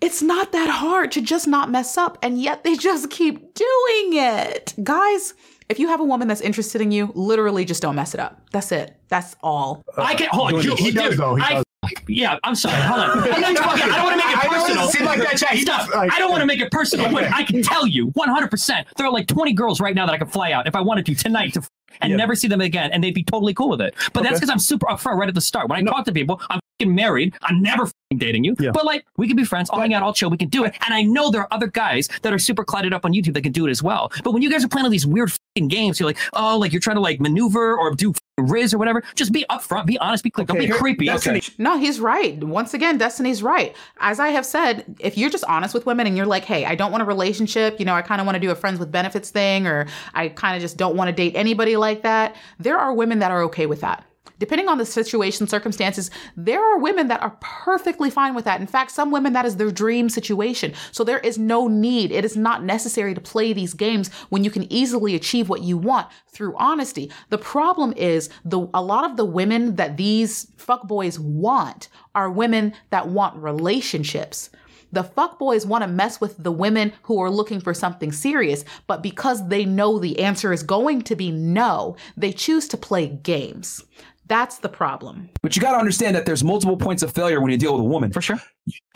it's not that hard to just not mess up, and yet they just keep doing it. Guys, if you have a woman that's interested in you, literally just don't mess it up. That's it. That's all. Uh, I can hold on. He, he does though. He I, does. Yeah, I'm sorry. Hold on. I'm not talking. I don't want to make it personal. Seem like that chat. Stop. I don't want to make it personal, but I can tell you 100%. There are like 20 girls right now that I could fly out if I wanted to tonight to and yeah. never see them again, and they'd be totally cool with it. But okay. that's because I'm super upfront right at the start. When I no. talk to people, I'm married. I'm never dating you. Yeah. But like, we can be friends. I'll hang out. I'll chill. We can do it. And I know there are other guys that are super cluttered up on YouTube that can do it as well. But when you guys are playing all these weird games, you're like, oh, like you're trying to like maneuver or do rizz or whatever. Just be upfront, be honest, be clear. Okay, Don't be creepy. Okay. No, he's right. Once again, Destiny's right. As I have said, if you're just honest with women and you're like, hey, I don't want a relationship, you know, I kind of want to do a friends with benefits thing, or I kind of just don't want to date anybody like that, there are women that are okay with that depending on the situation, circumstances, there are women that are perfectly fine with that. In fact, some women that is their dream situation. So there is no need. It is not necessary to play these games when you can easily achieve what you want through honesty. The problem is the a lot of the women that these fuckboys want are women that want relationships. The fuckboys want to mess with the women who are looking for something serious, but because they know the answer is going to be no, they choose to play games. That's the problem. But you got to understand that there's multiple points of failure when you deal with a woman. For sure.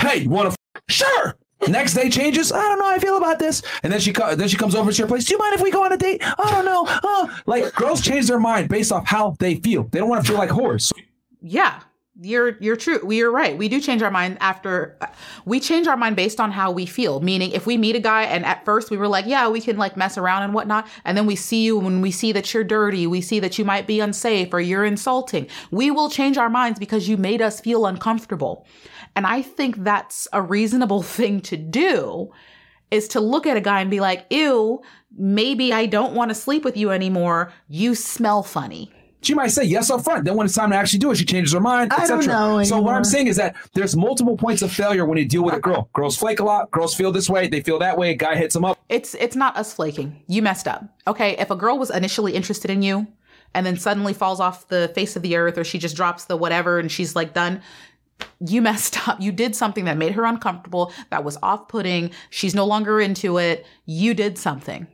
Hey, you want to? F- sure. Next day changes. I don't know. how I feel about this, and then she co- then she comes over to your place. Do you mind if we go on a date? I don't know. Oh, like girls change their mind based off how they feel. They don't want to feel like whores. Yeah, you're you're true we are right we do change our mind after we change our mind based on how we feel meaning if we meet a guy and at first we were like yeah we can like mess around and whatnot and then we see you when we see that you're dirty we see that you might be unsafe or you're insulting we will change our minds because you made us feel uncomfortable and i think that's a reasonable thing to do is to look at a guy and be like, ew, maybe I don't want to sleep with you anymore. You smell funny. She might say yes up front. Then when it's time to actually do it, she changes her mind, etc. So what. I'm saying is that there's multiple points of failure when you deal with a girl. Girls flake a lot. Girls feel this way. They feel that way. A guy hits them up. It's it's not us flaking. You messed up. Okay, if a girl was initially interested in you and then suddenly falls off the face of the earth or she just drops the whatever and she's like done, you messed up. You did something that made her uncomfortable, that was off-putting. She's no longer into it. You did something.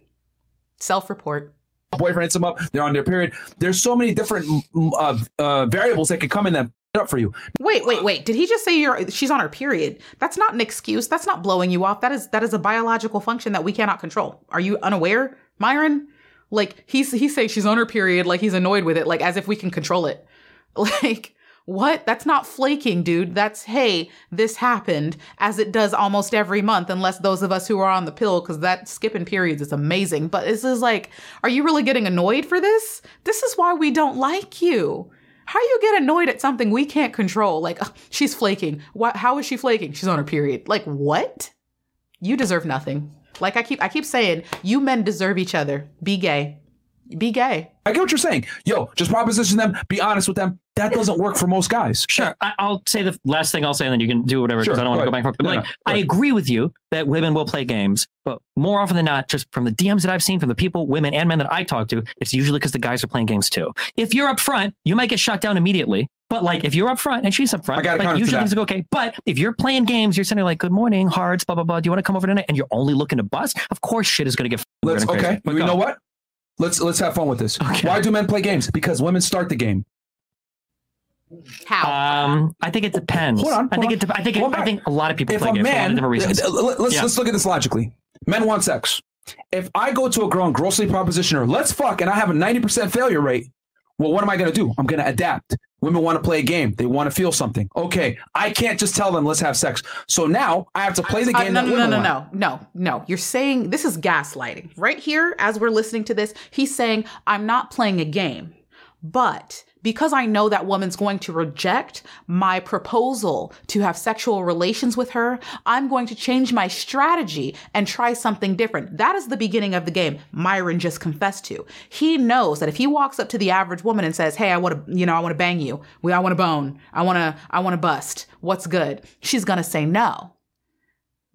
Self-report. Boyfriend hits them up. They're on their period. There's so many different uh, uh, variables that can come in that up for you. Wait, wait, wait. Did he just say you're she's on her period? That's not an excuse. That's not blowing you off. That is that is a biological function that we cannot control. Are you unaware, Myron? Like he's he's saying she's on her period, like he's annoyed with it, like as if we can control it. Like what? That's not flaking, dude. That's hey, this happened as it does almost every month, unless those of us who are on the pill, because that skipping periods is amazing. But this is like, are you really getting annoyed for this? This is why we don't like you. How you get annoyed at something we can't control? Like she's flaking. What? How is she flaking? She's on her period. Like what? You deserve nothing. Like I keep I keep saying, you men deserve each other. Be gay. Be gay. I get what you're saying. Yo, just proposition them. Be honest with them. That doesn't work for most guys. Sure. I, I'll say the last thing I'll say, and then you can do whatever because Sure, I don't want to go go back and forth. But ahead. like, Yeah, I agree with you that women will play games, but more often than not, just from the DMs that I've seen from the people, women and men that I talk to, it's usually because the guys are playing games too. If you're up front, you might get shot down immediately. But like, if you're up front and she's up front, I like usually that. things go okay. But if you're playing games, you're sending like, "Good morning, hearts, blah blah blah. Do you want to come over tonight?" And you're only looking to bust. Of course, shit is going to get. Let's weird and crazy. okay. But You go. know what? Let's let's have fun with this. Okay. Why do men play games? Because women start the game. How? Um, I think it depends. Hold on, I think hold it. dep- I think. It, I think a lot of people If play a games for a lot of man, different reasons. let's Yeah. let's look at this logically. Men want sex. If I go to a girl and grossly proposition her, let's fuck, and I have a ninety percent failure rate. Well, what am I going to do? I'm going to adapt. Women want to play a game. They want to feel something. Okay, I can't just tell them let's have sex. So now I have to play the Uh, game. no, that no, no, women no, want. no, no, no. You're saying this is gaslighting. Right here, as we're listening to this, he's saying, I'm not playing a game. But because I know that woman's going to reject my proposal to have sexual relations with her, I'm going to change my strategy and try something different. That is the beginning of the game Myron just confessed to. He knows that if he walks up to the average woman and says, Hey, I want to, you know, I want to bang you. We, I want to bone. I want to, I want to bust. What's good? She's going to say no.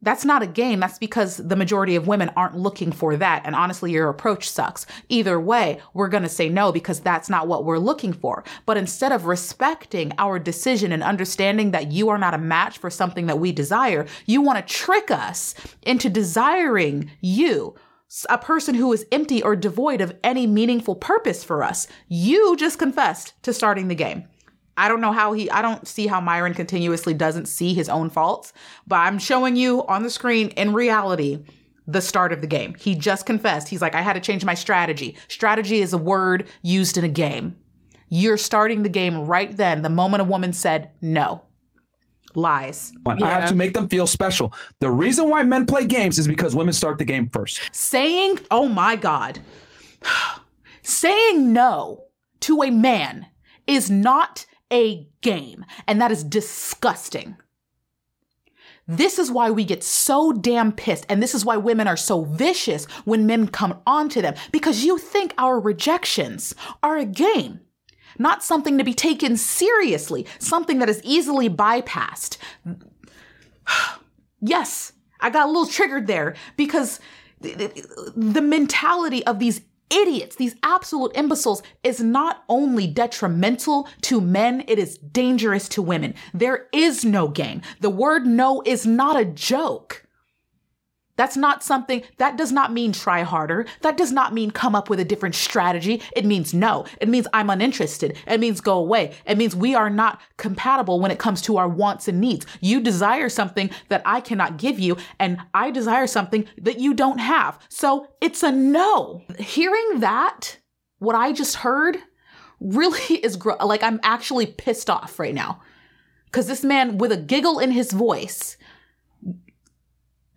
That's not a game. That's because the majority of women aren't looking for that. And honestly, your approach sucks. Either way, we're going to say no because that's not what we're looking for. But instead of respecting our decision and understanding that you are not a match for something that we desire, you want to trick us into desiring you. A person who is empty or devoid of any meaningful purpose for us. You just confessed to starting the game. I don't know how he, I don't see how Myron continuously doesn't see his own faults, but I'm showing you on the screen in reality the start of the game. He just confessed. He's like, I had to change my strategy. Strategy is a word used in a game. You're starting the game right then, the moment a woman said no. Lies. I have to make them feel special. The reason why men play games is because women start the game first. Saying, oh my God, saying no to a man is not a game, and that is disgusting. This is why we get so damn pissed, and this is why women are so vicious when men come onto them because you think our rejections are a game, not something to be taken seriously, something that is easily bypassed. Yes, I got a little triggered there because th- th- the mentality of these idiots, these absolute imbeciles, is not only detrimental to men, it is dangerous to women. There is no game. The word no is not a joke. That's not something, that does not mean try harder. That does not mean come up with a different strategy. It means no. It means I'm uninterested. It means go away. It means we are not compatible when it comes to our wants and needs. You desire something that I cannot give you, and I desire something that you don't have. So it's a no. Hearing that, what I just heard, really is gro- like I'm actually pissed off right now. Because this man, with a giggle in his voice,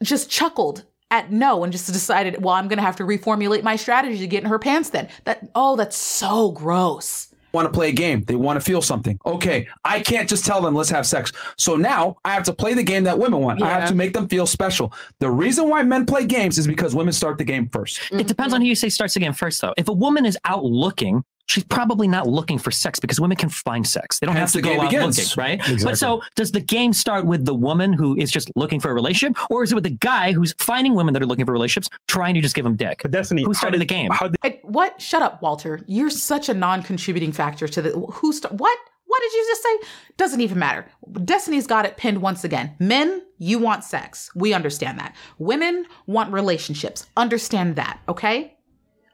just chuckled at no and just decided, well, I'm going to have to reformulate my strategy to get in her pants then. That, oh, that's so gross. want to play a game. They want to feel something. Okay, I can't just tell them let's have sex. So now I have to play the game that women want. Yeah. I have to make them feel special. The reason why men play games is because women start the game first. It depends on who you say starts the game first, though. If a woman is out looking, she's probably not looking for sex because women can find sex. They don't Hence have to go out begins. looking, right? Exactly. But so does the game start with the woman who is just looking for a relationship, or is it with the guy who's finding women that are looking for relationships, trying to just give them dick? But Destiny, who started did, the game? Did, what? Shut up, Walter. You're such a non-contributing factor to the who. St- what? What did you just say? Doesn't even matter. Destiny's got it pinned once again. Men, you want sex. We understand that. Women want relationships. Understand that, okay?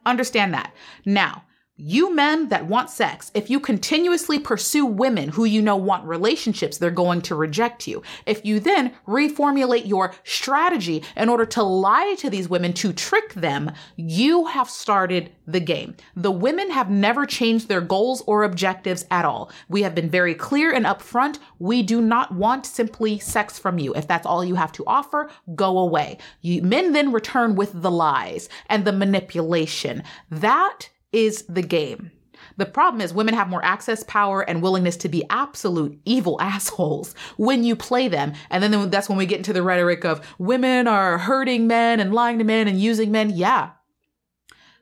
Understand that. Now, you men that want sex, if you continuously pursue women who you know want relationships, they're going to reject you. If you then reformulate your strategy in order to lie to these women to trick them, you have started the game. The women have never changed their goals or objectives at all. We have been very clear and upfront. We do not want simply sex from you. If that's all you have to offer, go away. You, men then return with the lies and the manipulation. That is the game. The problem is women have more access, power, and willingness to be absolute evil assholes when you play them. And then that's when we get into the rhetoric of women are hurting men and lying to men and using men. Yeah.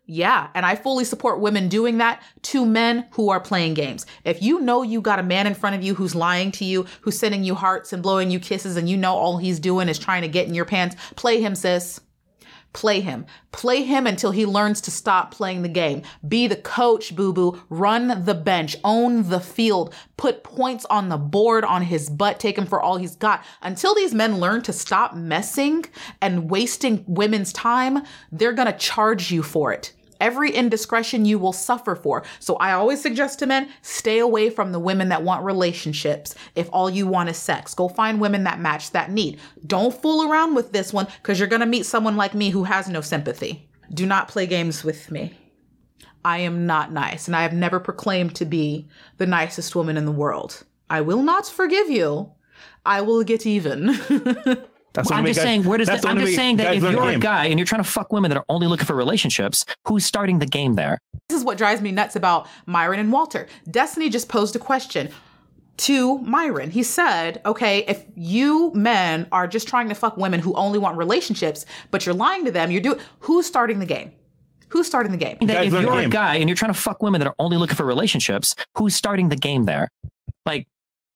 Yeah. And I fully support women doing that to men who are playing games. If you know you got a man in front of you who's lying to you, who's sending you hearts and blowing you kisses, and you know all he's doing is trying to get in your pants, play him, sis. Play him. Play him until he learns to stop playing the game. Be the coach, boo boo. Run the bench. Own the field. Put points on the board on his butt. Take him for all he's got. Until these men learn to stop messing and wasting women's time, they're going to charge you for it. Every indiscretion you will suffer for. So I always suggest to men, stay away from the women that want relationships. If all you want is sex, go find women that match that need. Don't fool around with this one because you're going to meet someone like me who has no sympathy. Do not play games with me. I am not nice and I have never proclaimed to be the nicest woman in the world. I will not forgive you. I will get even. That's well, I'm just guys, saying, where does the, I'm just saying that if you're a guy and you're trying to fuck women that are only looking for relationships, who's starting the game there? This is what drives me nuts about Myron and Walter. Destiny just posed a question to Myron. He said, okay, if you men are just trying to fuck women who only want relationships, but you're lying to them, you're doing, who's starting the game? Who's starting the game? That if you're a guy and you're trying to fuck women that are only looking for relationships, who's starting the game there? Like,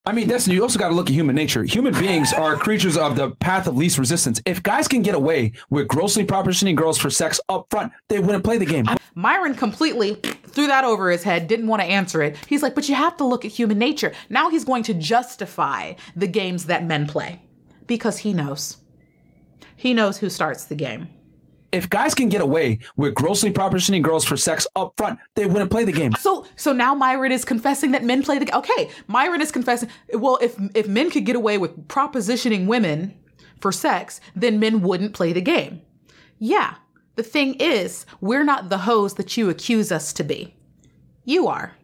I mean, Destiny, you also got to look at human nature. Human beings are creatures of the path of least resistance. If guys can get away with grossly propositioning girls for sex up front, they wouldn't play the game. Myron completely threw that over his head, didn't want to answer it. He's like, but you have to look at human nature. Now he's going to justify the games that men play because he knows. He knows who starts the game if guys can get away with grossly propositioning girls for sex up front, they wouldn't play the game. So so now Myron is confessing that men play the game. Okay, Myron is confessing. Well, if if men could get away with propositioning women for sex, then men wouldn't play the game. Yeah. The thing is, we're not the hoes that you accuse us to be. You are.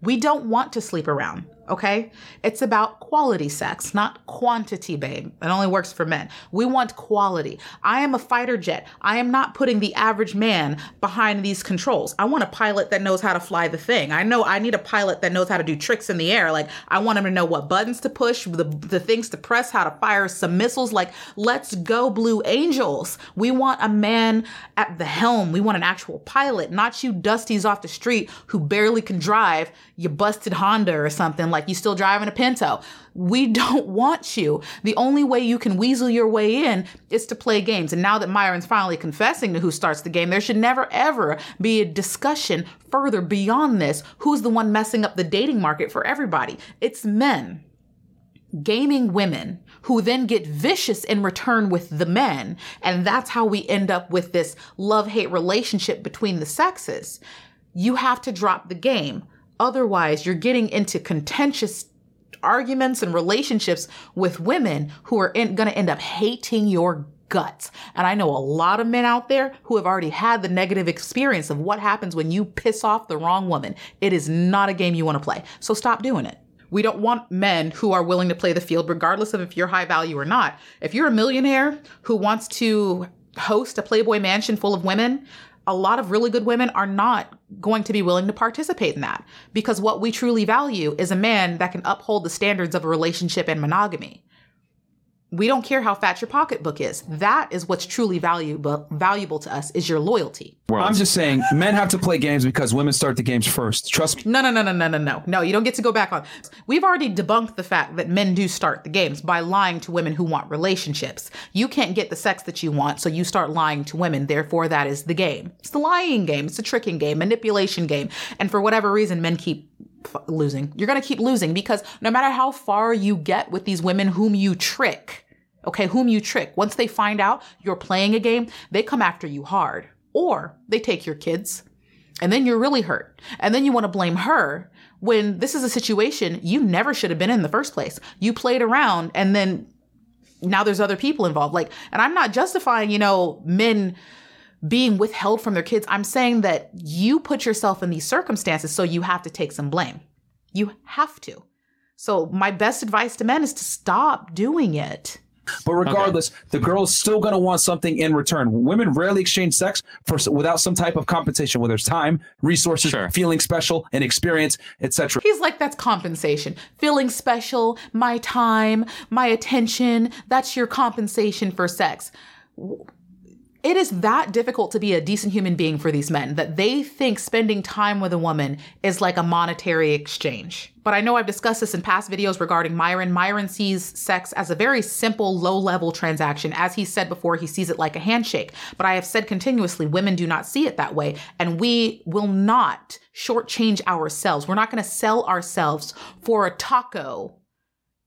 We don't want to sleep around okay? It's about quality sex, not quantity, babe. It only works for men. We want quality. I am a fighter jet. I am not putting the average man behind these controls. I want a pilot that knows how to fly the thing. I know I need a pilot that knows how to do tricks in the air. Like, I want him to know what buttons to push, the, the things to press, how to fire some missiles. Like, let's go, Blue Angels. We want a man at the helm. We want an actual pilot, not you dusties off the street who barely can drive your busted Honda or something like you still driving a Pinto. We don't want you. The only way you can weasel your way in is to play games. And now that Myron's finally confessing to who starts the game, there should never ever be a discussion further beyond this. Who's the one messing up the dating market for everybody? It's men gaming women who then get vicious in return with the men. And that's how we end up with this love hate relationship between the sexes. You have to drop the game. Otherwise, you're getting into contentious arguments and relationships with women who are going to end up hating your guts. And I know a lot of men out there who have already had the negative experience of what happens when you piss off the wrong woman. It is not a game you want to play. So stop doing it. We don't want men who are willing to play the field, regardless of if you're high value or not. If you're a millionaire who wants to host a Playboy mansion full of women, a lot of really good women are not going to be willing to participate in that because what we truly value is a man that can uphold the standards of a relationship and monogamy we don't care how fat your pocketbook is. That is what's truly valuable valuable to us is your loyalty. Well, I'm just saying men have to play games because women start the games first. Trust me. No, no, no, no, no, no, no. No, you don't get to go back on. We've already debunked the fact that men do start the games by lying to women who want relationships. You can't get the sex that you want, so you start lying to women. Therefore, that is the game. It's the lying game. It's a tricking game, manipulation game. And for whatever reason, men keep losing. You're going to keep losing because no matter how far you get with these women whom you trick, okay, whom you trick, once they find out you're playing a game, they come after you hard or they take your kids and then you're really hurt. And then you want to blame her when this is a situation you never should have been in the first place. You played around and then now there's other people involved. Like, and I'm not justifying, you know, men being withheld from their kids. I'm saying that you put yourself in these circumstances, so you have to take some blame. You have to. So, my best advice to men is to stop doing it. But regardless, okay. the girl's still going to want something in return. Women rarely exchange sex for without some type of compensation, whether it's time, resources, sure. feeling special, and experience, etc. He's like, that's compensation. Feeling special, my time, my attention. That's your compensation for sex it is that difficult to be a decent human being for these men that they think spending time with a woman is like a monetary exchange. But I know I've discussed this in past videos regarding Myron. Myron sees sex as a very simple, low level transaction. As he said before, he sees it like a handshake. But I have said continuously, women do not see it that way. And we will not shortchange ourselves. We're not going to sell ourselves for a taco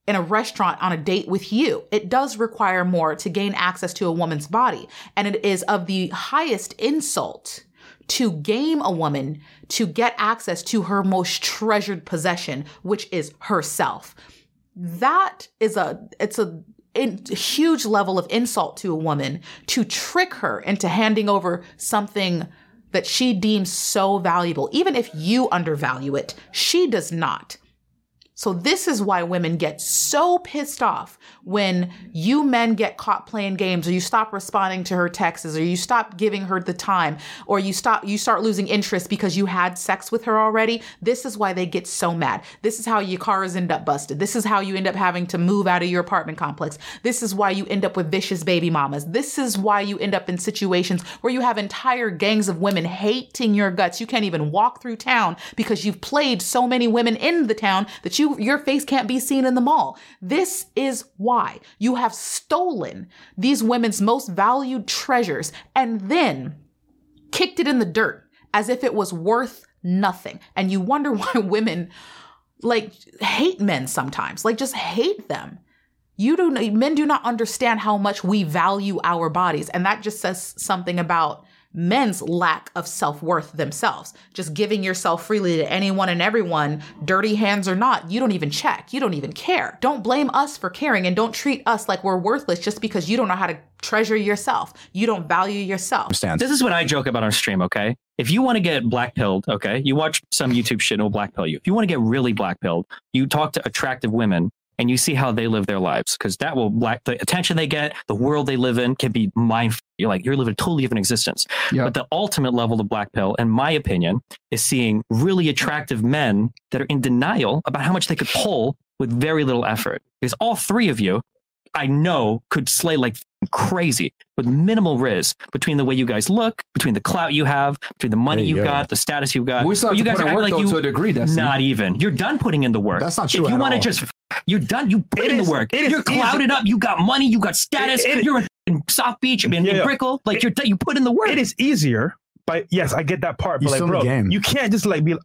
in a restaurant on a date with you. It does require more to gain access to a woman's body. And it is of the highest insult to game a woman to get access to her most treasured possession, which is herself. That is a, it's a, a huge level of insult to a woman to trick her into handing over something that she deems so valuable. Even if you undervalue it, she does not. So this is why women get so pissed off when you men get caught playing games or you stop responding to her texts or you stop giving her the time or you stop you start losing interest because you had sex with her already. This is why they get so mad. This is how your cars end up busted. This is how you end up having to move out of your apartment complex. This is why you end up with vicious baby mamas. This is why you end up in situations where you have entire gangs of women hating your guts. You can't even walk through town because you've played so many women in the town that you you your face can't be seen in the mall. This is why you have stolen these women's most valued treasures and then kicked it in the dirt as if it was worth nothing. And you wonder why women like hate men sometimes, like just hate them. You do men do not understand how much we value our bodies and that just says something about men's lack of self worth themselves. Just giving yourself freely to anyone and everyone, dirty hands or not, you don't even check. You don't even care. Don't blame us for caring and don't treat us like we're worthless just because you don't know how to treasure yourself. You don't value yourself. This is what I joke about on stream, okay? If you want to get black pilled, okay, you watch some YouTube shit and will black pill you. If you want to get really black pilled, you talk to attractive women and you see how they live their lives because that will black the attention they get, the world they live in can be mind. You're like you're living a totally different existence. Yep. But the ultimate level of black pill, in my opinion, is seeing really attractive men that are in denial about how much they could pull with very little effort. Because all three of you, I know, could slay like crazy with minimal rizz between the way you guys look, between the clout you have, between the money you've got, the status you've got. We still have you guys are work like you, to a degree. That's not even. You're done putting in the work. That's not true. If you want to just, you're done. You put it in is, the work. You're clouded up. You got money. You got status. It, it, you're in South Beach. I mean, yeah, in Brickell. Like you're, you put in the work. It is easier, but yes, I get that part. But you like, bro, you can't just like be.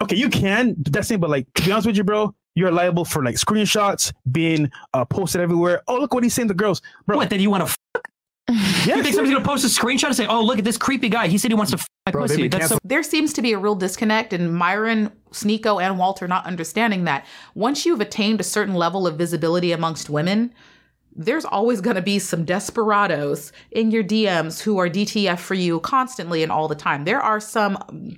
Okay, you can. That's it. But like, to be honest with you, bro, you're liable for like screenshots being uh, posted everywhere. Oh, look what he's saying to girls, bro. What? Then you want to yeah, you think somebody's gonna post a screenshot and say, "Oh, look at this creepy guy. He said he wants to f my Bro, pussy." That's so- there seems to be a real disconnect, and Myron, Sneako, and Walter not understanding that once you've attained a certain level of visibility amongst women, there's always going to be some desperados in your DMs who are DTF for you constantly and all the time. There are some um,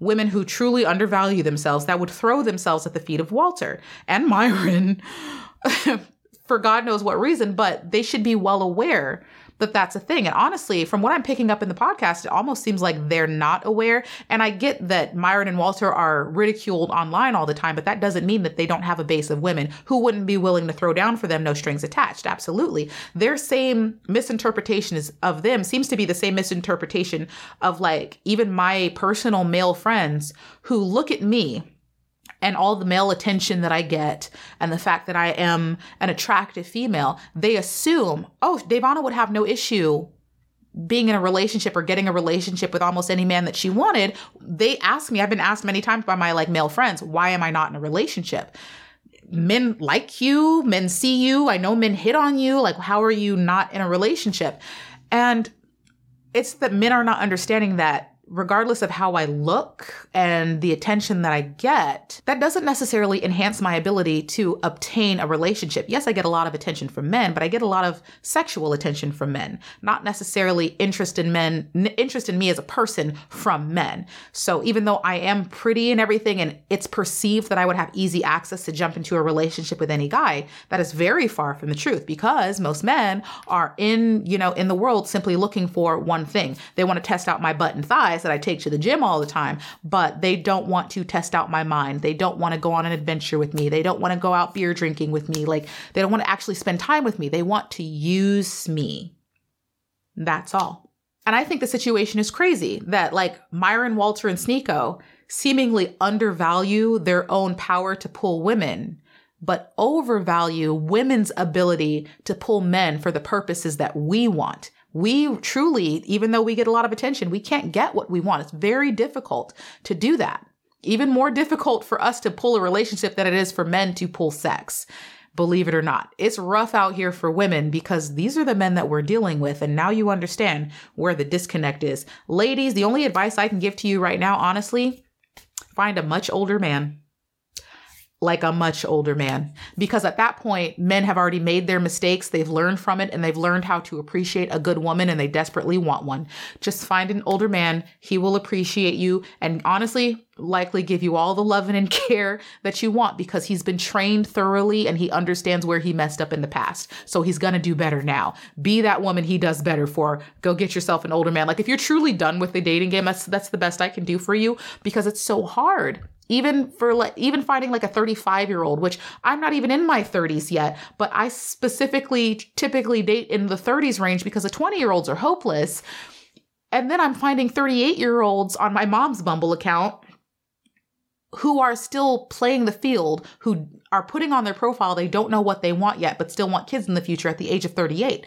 women who truly undervalue themselves that would throw themselves at the feet of Walter and Myron for God knows what reason, but they should be well aware that that's a thing. And honestly, from what I'm picking up in the podcast, it almost seems like they're not aware. And I get that Myron and Walter are ridiculed online all the time, but that doesn't mean that they don't have a base of women who wouldn't be willing to throw down for them, no strings attached. Absolutely. Their same misinterpretation is, of them seems to be the same misinterpretation of like even my personal male friends who look at me and all the male attention that I get and the fact that I am an attractive female, they assume, oh, Devana would have no issue being in a relationship or getting a relationship with almost any man that she wanted. They ask me, I've been asked many times by my like male friends, why am I not in a relationship? Men like you, men see you. I know men hit on you. Like, how are you not in a relationship? And it's that men are not understanding that regardless of how I look and the attention that I get, that doesn't necessarily enhance my ability to obtain a relationship. Yes, I get a lot of attention from men, but I get a lot of sexual attention from men, not necessarily interest in men, interest in me as a person from men. So even though I am pretty and everything, and it's perceived that I would have easy access to jump into a relationship with any guy, that is very far from the truth because most men are in, you know, in the world simply looking for one thing. They want to test out my butt and thighs that I take to the gym all the time, but they don't want to test out my mind. They don't want to go on an adventure with me. They don't want to go out beer drinking with me. Like, they don't want to actually spend time with me. They want to use me. That's all. And I think the situation is crazy that, like, Myron, Walter, and Sneako seemingly undervalue their own power to pull women but overvalue women's ability to pull men for the purposes that we want we truly, even though we get a lot of attention, we can't get what we want. It's very difficult to do that. Even more difficult for us to pull a relationship than it is for men to pull sex. Believe it or not, it's rough out here for women because these are the men that we're dealing with. And now you understand where the disconnect is. Ladies, the only advice I can give to you right now, honestly, find a much older man like a much older man. Because at that point, men have already made their mistakes, they've learned from it, and they've learned how to appreciate a good woman and they desperately want one. Just find an older man, he will appreciate you and honestly, likely give you all the loving and care that you want because he's been trained thoroughly and he understands where he messed up in the past. So he's gonna do better now. Be that woman he does better for. Go get yourself an older man. Like if you're truly done with the dating game, that's that's the best I can do for you because it's so hard even for like even finding like a 35 year old which i'm not even in my 30s yet but i specifically typically date in the 30s range because the 20 year olds are hopeless. And then i'm finding 38 year olds on my mom's bumble account who are still playing the field who are putting on their profile. They don't know what they want yet but still want kids in the future at the age of 38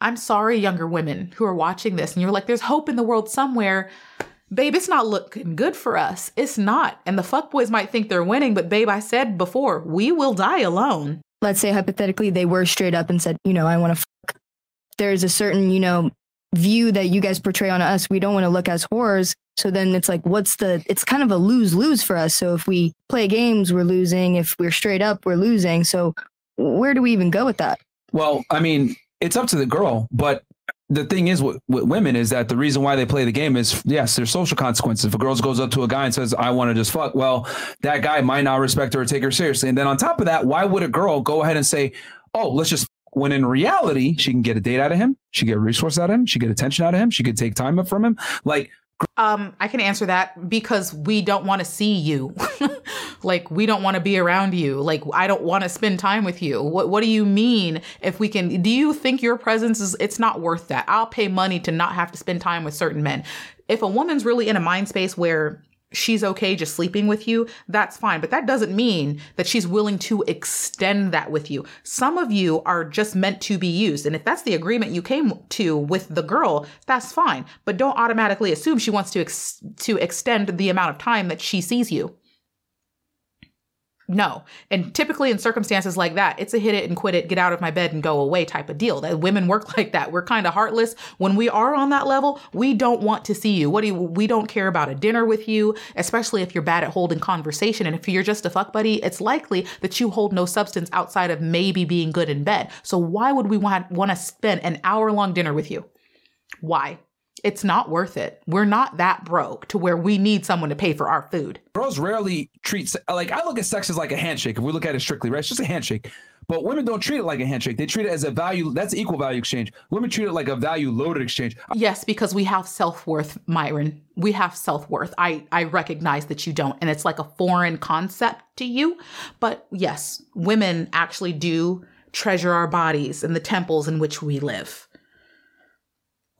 i'm sorry younger women who are watching this and you're like there's hope in the world somewhere babe, it's not looking good for us. It's not. And the fuckboys might think they're winning, but babe, I said before, we will die alone. Let's say hypothetically they were straight up and said, you know, I want to fuck. There's a certain, you know, view that you guys portray on us. We don't want to look as whores. So then it's like, what's the, it's kind of a lose lose for us. So if we play games, we're losing. If we're straight up, we're losing. So where do we even go with that? Well, I mean, it's up to the girl, but the thing is with, with, women is that the reason why they play the game is yes, there's social consequences. If a girl goes up to a guy and says, I want to just fuck, well, that guy might not respect her or take her seriously. And then on top of that, why would a girl go ahead and say, Oh, let's just when in reality, she can get a date out of him, she get resource out of him, she get attention out of him, she could take time up from him. Like um, I can answer that because we don't want to see you. like we don't want to be around you. Like I don't want to spend time with you. What what do you mean if we can do you think your presence is it's not worth that? I'll pay money to not have to spend time with certain men. If a woman's really in a mind space where she's okay just sleeping with you, that's fine. But that doesn't mean that she's willing to extend that with you. Some of you are just meant to be used. And if that's the agreement you came to with the girl, that's fine. But don't automatically assume she wants to ex- to extend the amount of time that she sees you. No. And typically in circumstances like that, it's a hit it and quit it, get out of my bed and go away type of deal. That women work like that. We're kind of heartless. When we are on that level, we don't want to see you. What do you, we don't care about a dinner with you, especially if you're bad at holding conversation. And if you're just a fuck buddy, it's likely that you hold no substance outside of maybe being good in bed. So why would we want, want to spend an hour long dinner with you? Why? It's not worth it. We're not that broke to where we need someone to pay for our food. Girls rarely treat like I look at sex as like a handshake. If we look at it strictly, right? It's just a handshake. But women don't treat it like a handshake. They treat it as a value. That's equal value exchange. Women treat it like a value loaded exchange. Yes, because we have self worth, Myron. We have self worth. I I recognize that you don't, and it's like a foreign concept to you. But yes, women actually do treasure our bodies and the temples in which we live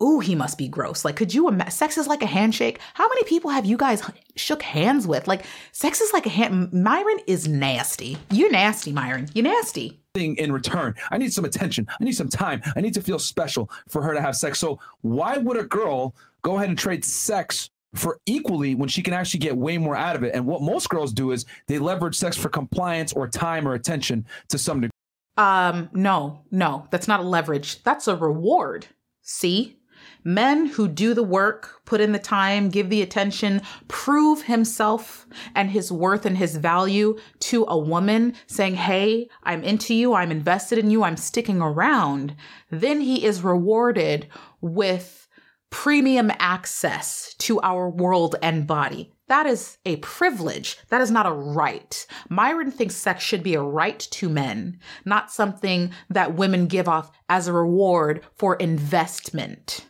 ooh, he must be gross. Like, could you imagine? Sex is like a handshake. How many people have you guys shook hands with? Like, sex is like a hand. Myron is nasty. You're nasty, Myron. You're nasty. In return, I need some attention. I need some time. I need to feel special for her to have sex. So, why would a girl go ahead and trade sex for equally when she can actually get way more out of it? And what most girls do is they leverage sex for compliance or time or attention to some degree. Um, no, no, that's not a leverage. That's a reward. See? Men who do the work, put in the time, give the attention, prove himself and his worth and his value to a woman, saying, Hey, I'm into you, I'm invested in you, I'm sticking around, then he is rewarded with premium access to our world and body. That is a privilege. That is not a right. Myron thinks sex should be a right to men, not something that women give off as a reward for investment.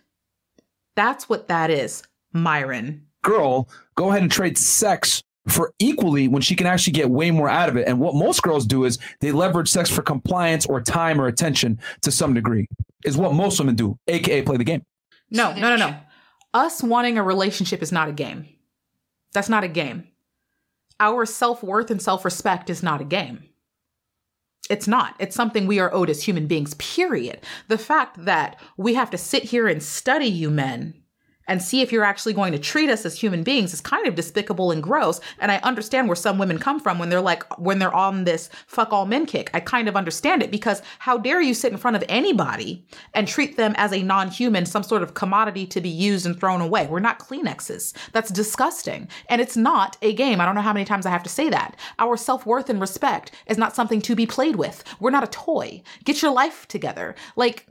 That's what that is, Myron. Girl, go ahead and trade sex for equally when she can actually get way more out of it. And what most girls do is they leverage sex for compliance or time or attention to some degree, is what most women do, aka play the game. No, no, no, no. Us wanting a relationship is not a game. That's not a game. Our self worth and self respect is not a game. It's not. It's something we are owed as human beings, period. The fact that we have to sit here and study you men and see if you're actually going to treat us as human beings is kind of despicable and gross. And I understand where some women come from when they're like, when they're on this fuck all men kick. I kind of understand it because how dare you sit in front of anybody and treat them as a non human, some sort of commodity to be used and thrown away? We're not Kleenexes. That's disgusting. And it's not a game. I don't know how many times I have to say that. Our self worth and respect is not something to be played with. We're not a toy. Get your life together. Like,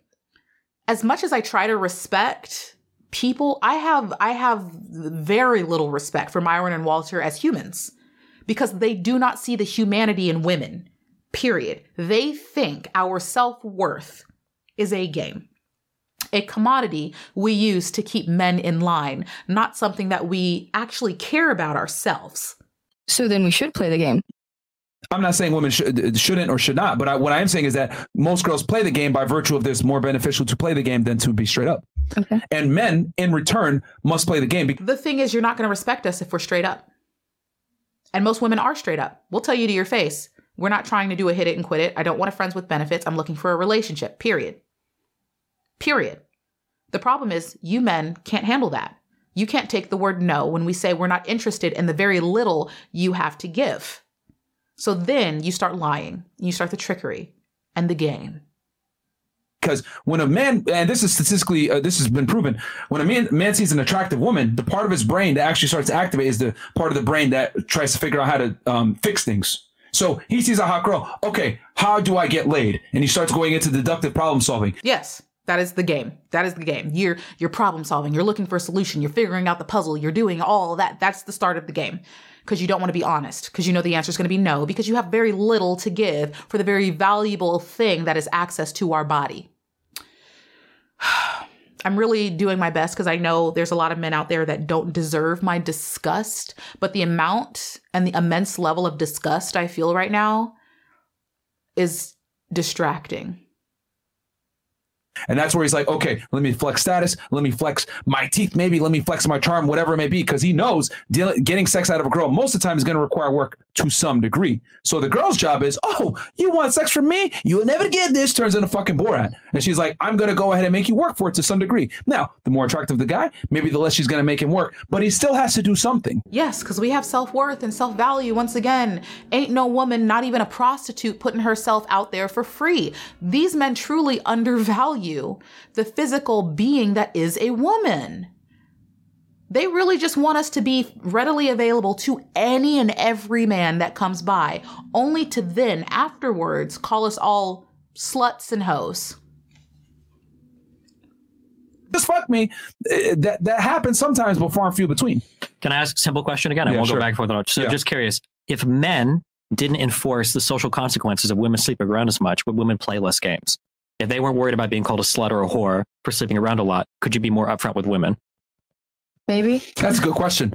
as much as I try to respect people I have I have very little respect for Myron and Walter as humans because they do not see the humanity in women. Period. They think our self-worth is a game. A commodity we use to keep men in line, not something that we actually care about ourselves. So then we should play the game. I'm not saying women should, shouldn't or should not, but I, what I am saying is that most girls play the game by virtue of this more beneficial to play the game than to be straight up. Okay. And men, in return, must play the game. The thing is, you're not going to respect us if we're straight up. And most women are straight up. We'll tell you to your face. We're not trying to do a hit it and quit it. I don't want a friends with benefits. I'm looking for a relationship, period. Period. The problem is, you men can't handle that. You can't take the word no when we say we're not interested in the very little you have to give. So then you start lying, you start the trickery and the game. Because when a man, and this is statistically, uh, this has been proven, when a man, man sees an attractive woman, the part of his brain that actually starts to activate is the part of the brain that tries to figure out how to um, fix things. So he sees a hot girl. Okay, how do I get laid? And he starts going into deductive problem solving. Yes. That is the game. That is the game. You're you're problem solving. You're looking for a solution. You're figuring out the puzzle. You're doing all that. That's the start of the game because you don't want to be honest, because you know the answer is going to be no, because you have very little to give for the very valuable thing that is access to our body. I'm really doing my best because I know there's a lot of men out there that don't deserve my disgust, but the amount and the immense level of disgust I feel right now is distracting. And that's where he's like, okay, let me flex status, let me flex my teeth, maybe let me flex my charm, whatever it may be, because he knows getting sex out of a girl most of the time is going to require work to some degree. So the girl's job is, oh, you want sex from me? You'll never get this. Turns into fucking Borat, and she's like, I'm going to go ahead and make you work for it to some degree. Now, the more attractive the guy, maybe the less she's going to make him work, but he still has to do something. Yes, because we have self worth and self value. Once again, ain't no woman, not even a prostitute, putting herself out there for free. These men truly undervalue value the physical being that is a woman. They really just want us to be readily available to any and every man that comes by, only to then afterwards call us all sluts and hoes. Just fuck me. Uh, that that happens sometimes, but far and few between. Can I ask a simple question again? I won't sure. go back and forth. So, yeah. just curious: if men didn't enforce the social consequences of women sleeping around as much, would women play less games? If they weren't worried about being called a slut or a whore for sleeping around a lot, could you be more upfront with women? Maybe. That's a good question.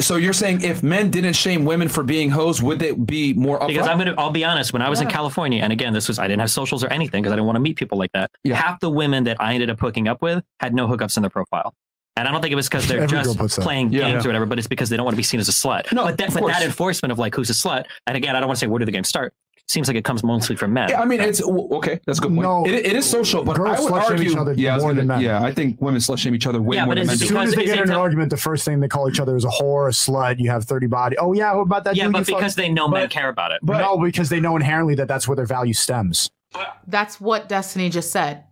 So you're saying if men didn't shame women for being hoes, would they be more upfront? Because I'm gonna, I'll be honest. When I was yeah. in California, and again, this was I didn't have socials or anything because I didn't want to meet people like that. Yeah. Half the women that I ended up hooking up with had no hookups in their profile. And I don't think it was because they're Every just playing games yeah. or whatever, but it's because they don't want to be seen as a slut. No, but, that, but that enforcement of like who's a slut, and again, I don't want to say where do the games start seems like it comes mostly from men. Yeah, I mean, it's okay. That's a good point. No, it, it is social, but I would argue. Each other yeah, more than men. yeah, I think women slut shame each other way yeah, more than men. As soon as they get in an argument, the first thing they call each other is a whore, a slut. You have thirty body. Oh yeah, what about that? Yeah, but because they know but, men care about it. But no, because they know inherently that that's where their value stems. That's what Destiny just said.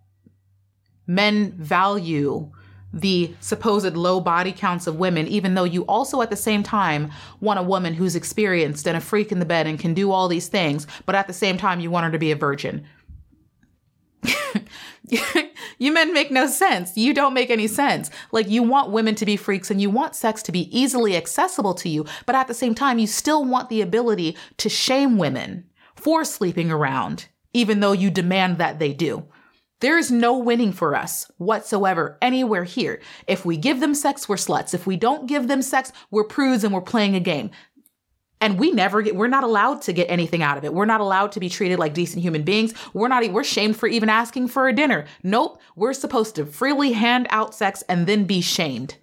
Men value the supposed low body counts of women, even though you also at the same time want a woman who's experienced and a freak in the bed and can do all these things, but at the same time you want her to be a virgin. you men make no sense. You don't make any sense. Like you want women to be freaks and you want sex to be easily accessible to you, but at the same time you still want the ability to shame women for sleeping around, even though you demand that they do. There is no winning for us whatsoever anywhere here. If we give them sex, we're sluts. If we don't give them sex, we're prudes and we're playing a game. And we never get, we're not allowed to get anything out of it. We're not allowed to be treated like decent human beings. We're not, we're shamed for even asking for a dinner. Nope. We're supposed to freely hand out sex and then be shamed.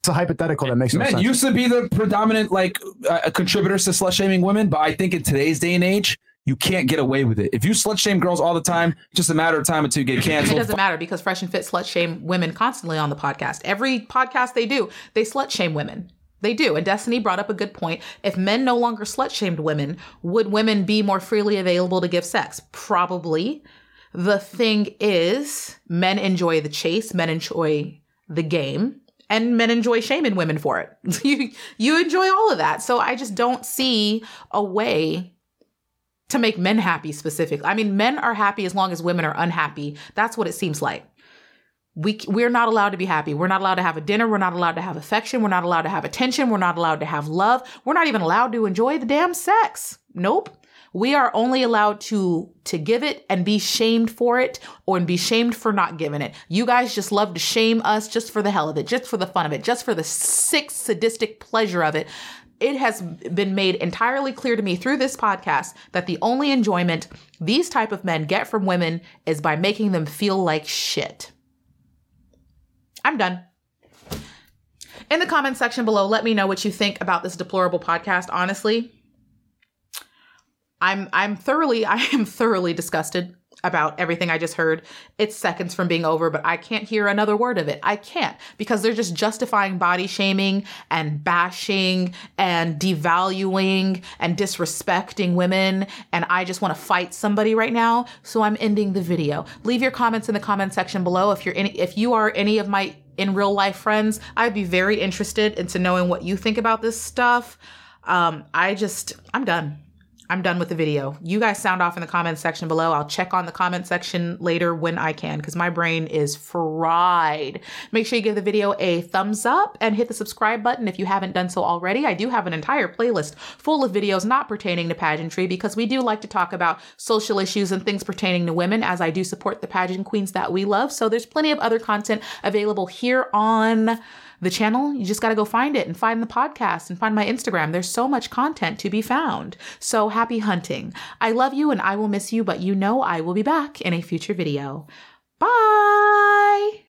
It's a hypothetical that makes no Men sense. used to be the predominant like uh, contributors to slut shaming women, but I think in today's day and age, you can't get away with it. If you slut shame girls all the time, just a matter of time until you get canceled. It doesn't matter because Fresh and Fit slut shame women constantly on the podcast. Every podcast they do, they slut shame women. They do. And Destiny brought up a good point. If men no longer slut shamed women, would women be more freely available to give sex? Probably. The thing is, men enjoy the chase, men enjoy the game, and men enjoy shaming women for it. you you enjoy all of that. So I just don't see a way to make men happy specifically. I mean, men are happy as long as women are unhappy. That's what it seems like. We we're not allowed to be happy. We're not allowed to have a dinner. We're not allowed to have affection. We're not allowed to have attention. We're not allowed to have love. We're not even allowed to enjoy the damn sex. Nope. We are only allowed to to give it and be shamed for it or and be shamed for not giving it. You guys just love to shame us just for the hell of it, just for the fun of it, just for the sick sadistic pleasure of it it has been made entirely clear to me through this podcast that the only enjoyment these type of men get from women is by making them feel like shit. I'm done. In the comment section below, let me know what you think about this deplorable podcast. Honestly, I'm I'm thoroughly I am thoroughly disgusted about everything I just heard. It's seconds from being over, but I can't hear another word of it. I can't because they're just justifying body shaming and bashing and devaluing and disrespecting women. And I just want to fight somebody right now. So I'm ending the video. Leave your comments in the comment section below. If you're any, if you are any of my in real life friends, I'd be very interested into knowing what you think about this stuff. Um, I just, I'm done. I'm done with the video. You guys sound off in the comments section below. I'll check on the comment section later when I can because my brain is fried. Make sure you give the video a thumbs up and hit the subscribe button if you haven't done so already. I do have an entire playlist full of videos not pertaining to pageantry because we do like to talk about social issues and things pertaining to women as I do support the pageant queens that we love. So there's plenty of other content available here on the channel, you just got to go find it and find the podcast and find my Instagram. There's so much content to be found. So happy hunting. I love you and I will miss you, but you know I will be back in a future video. Bye.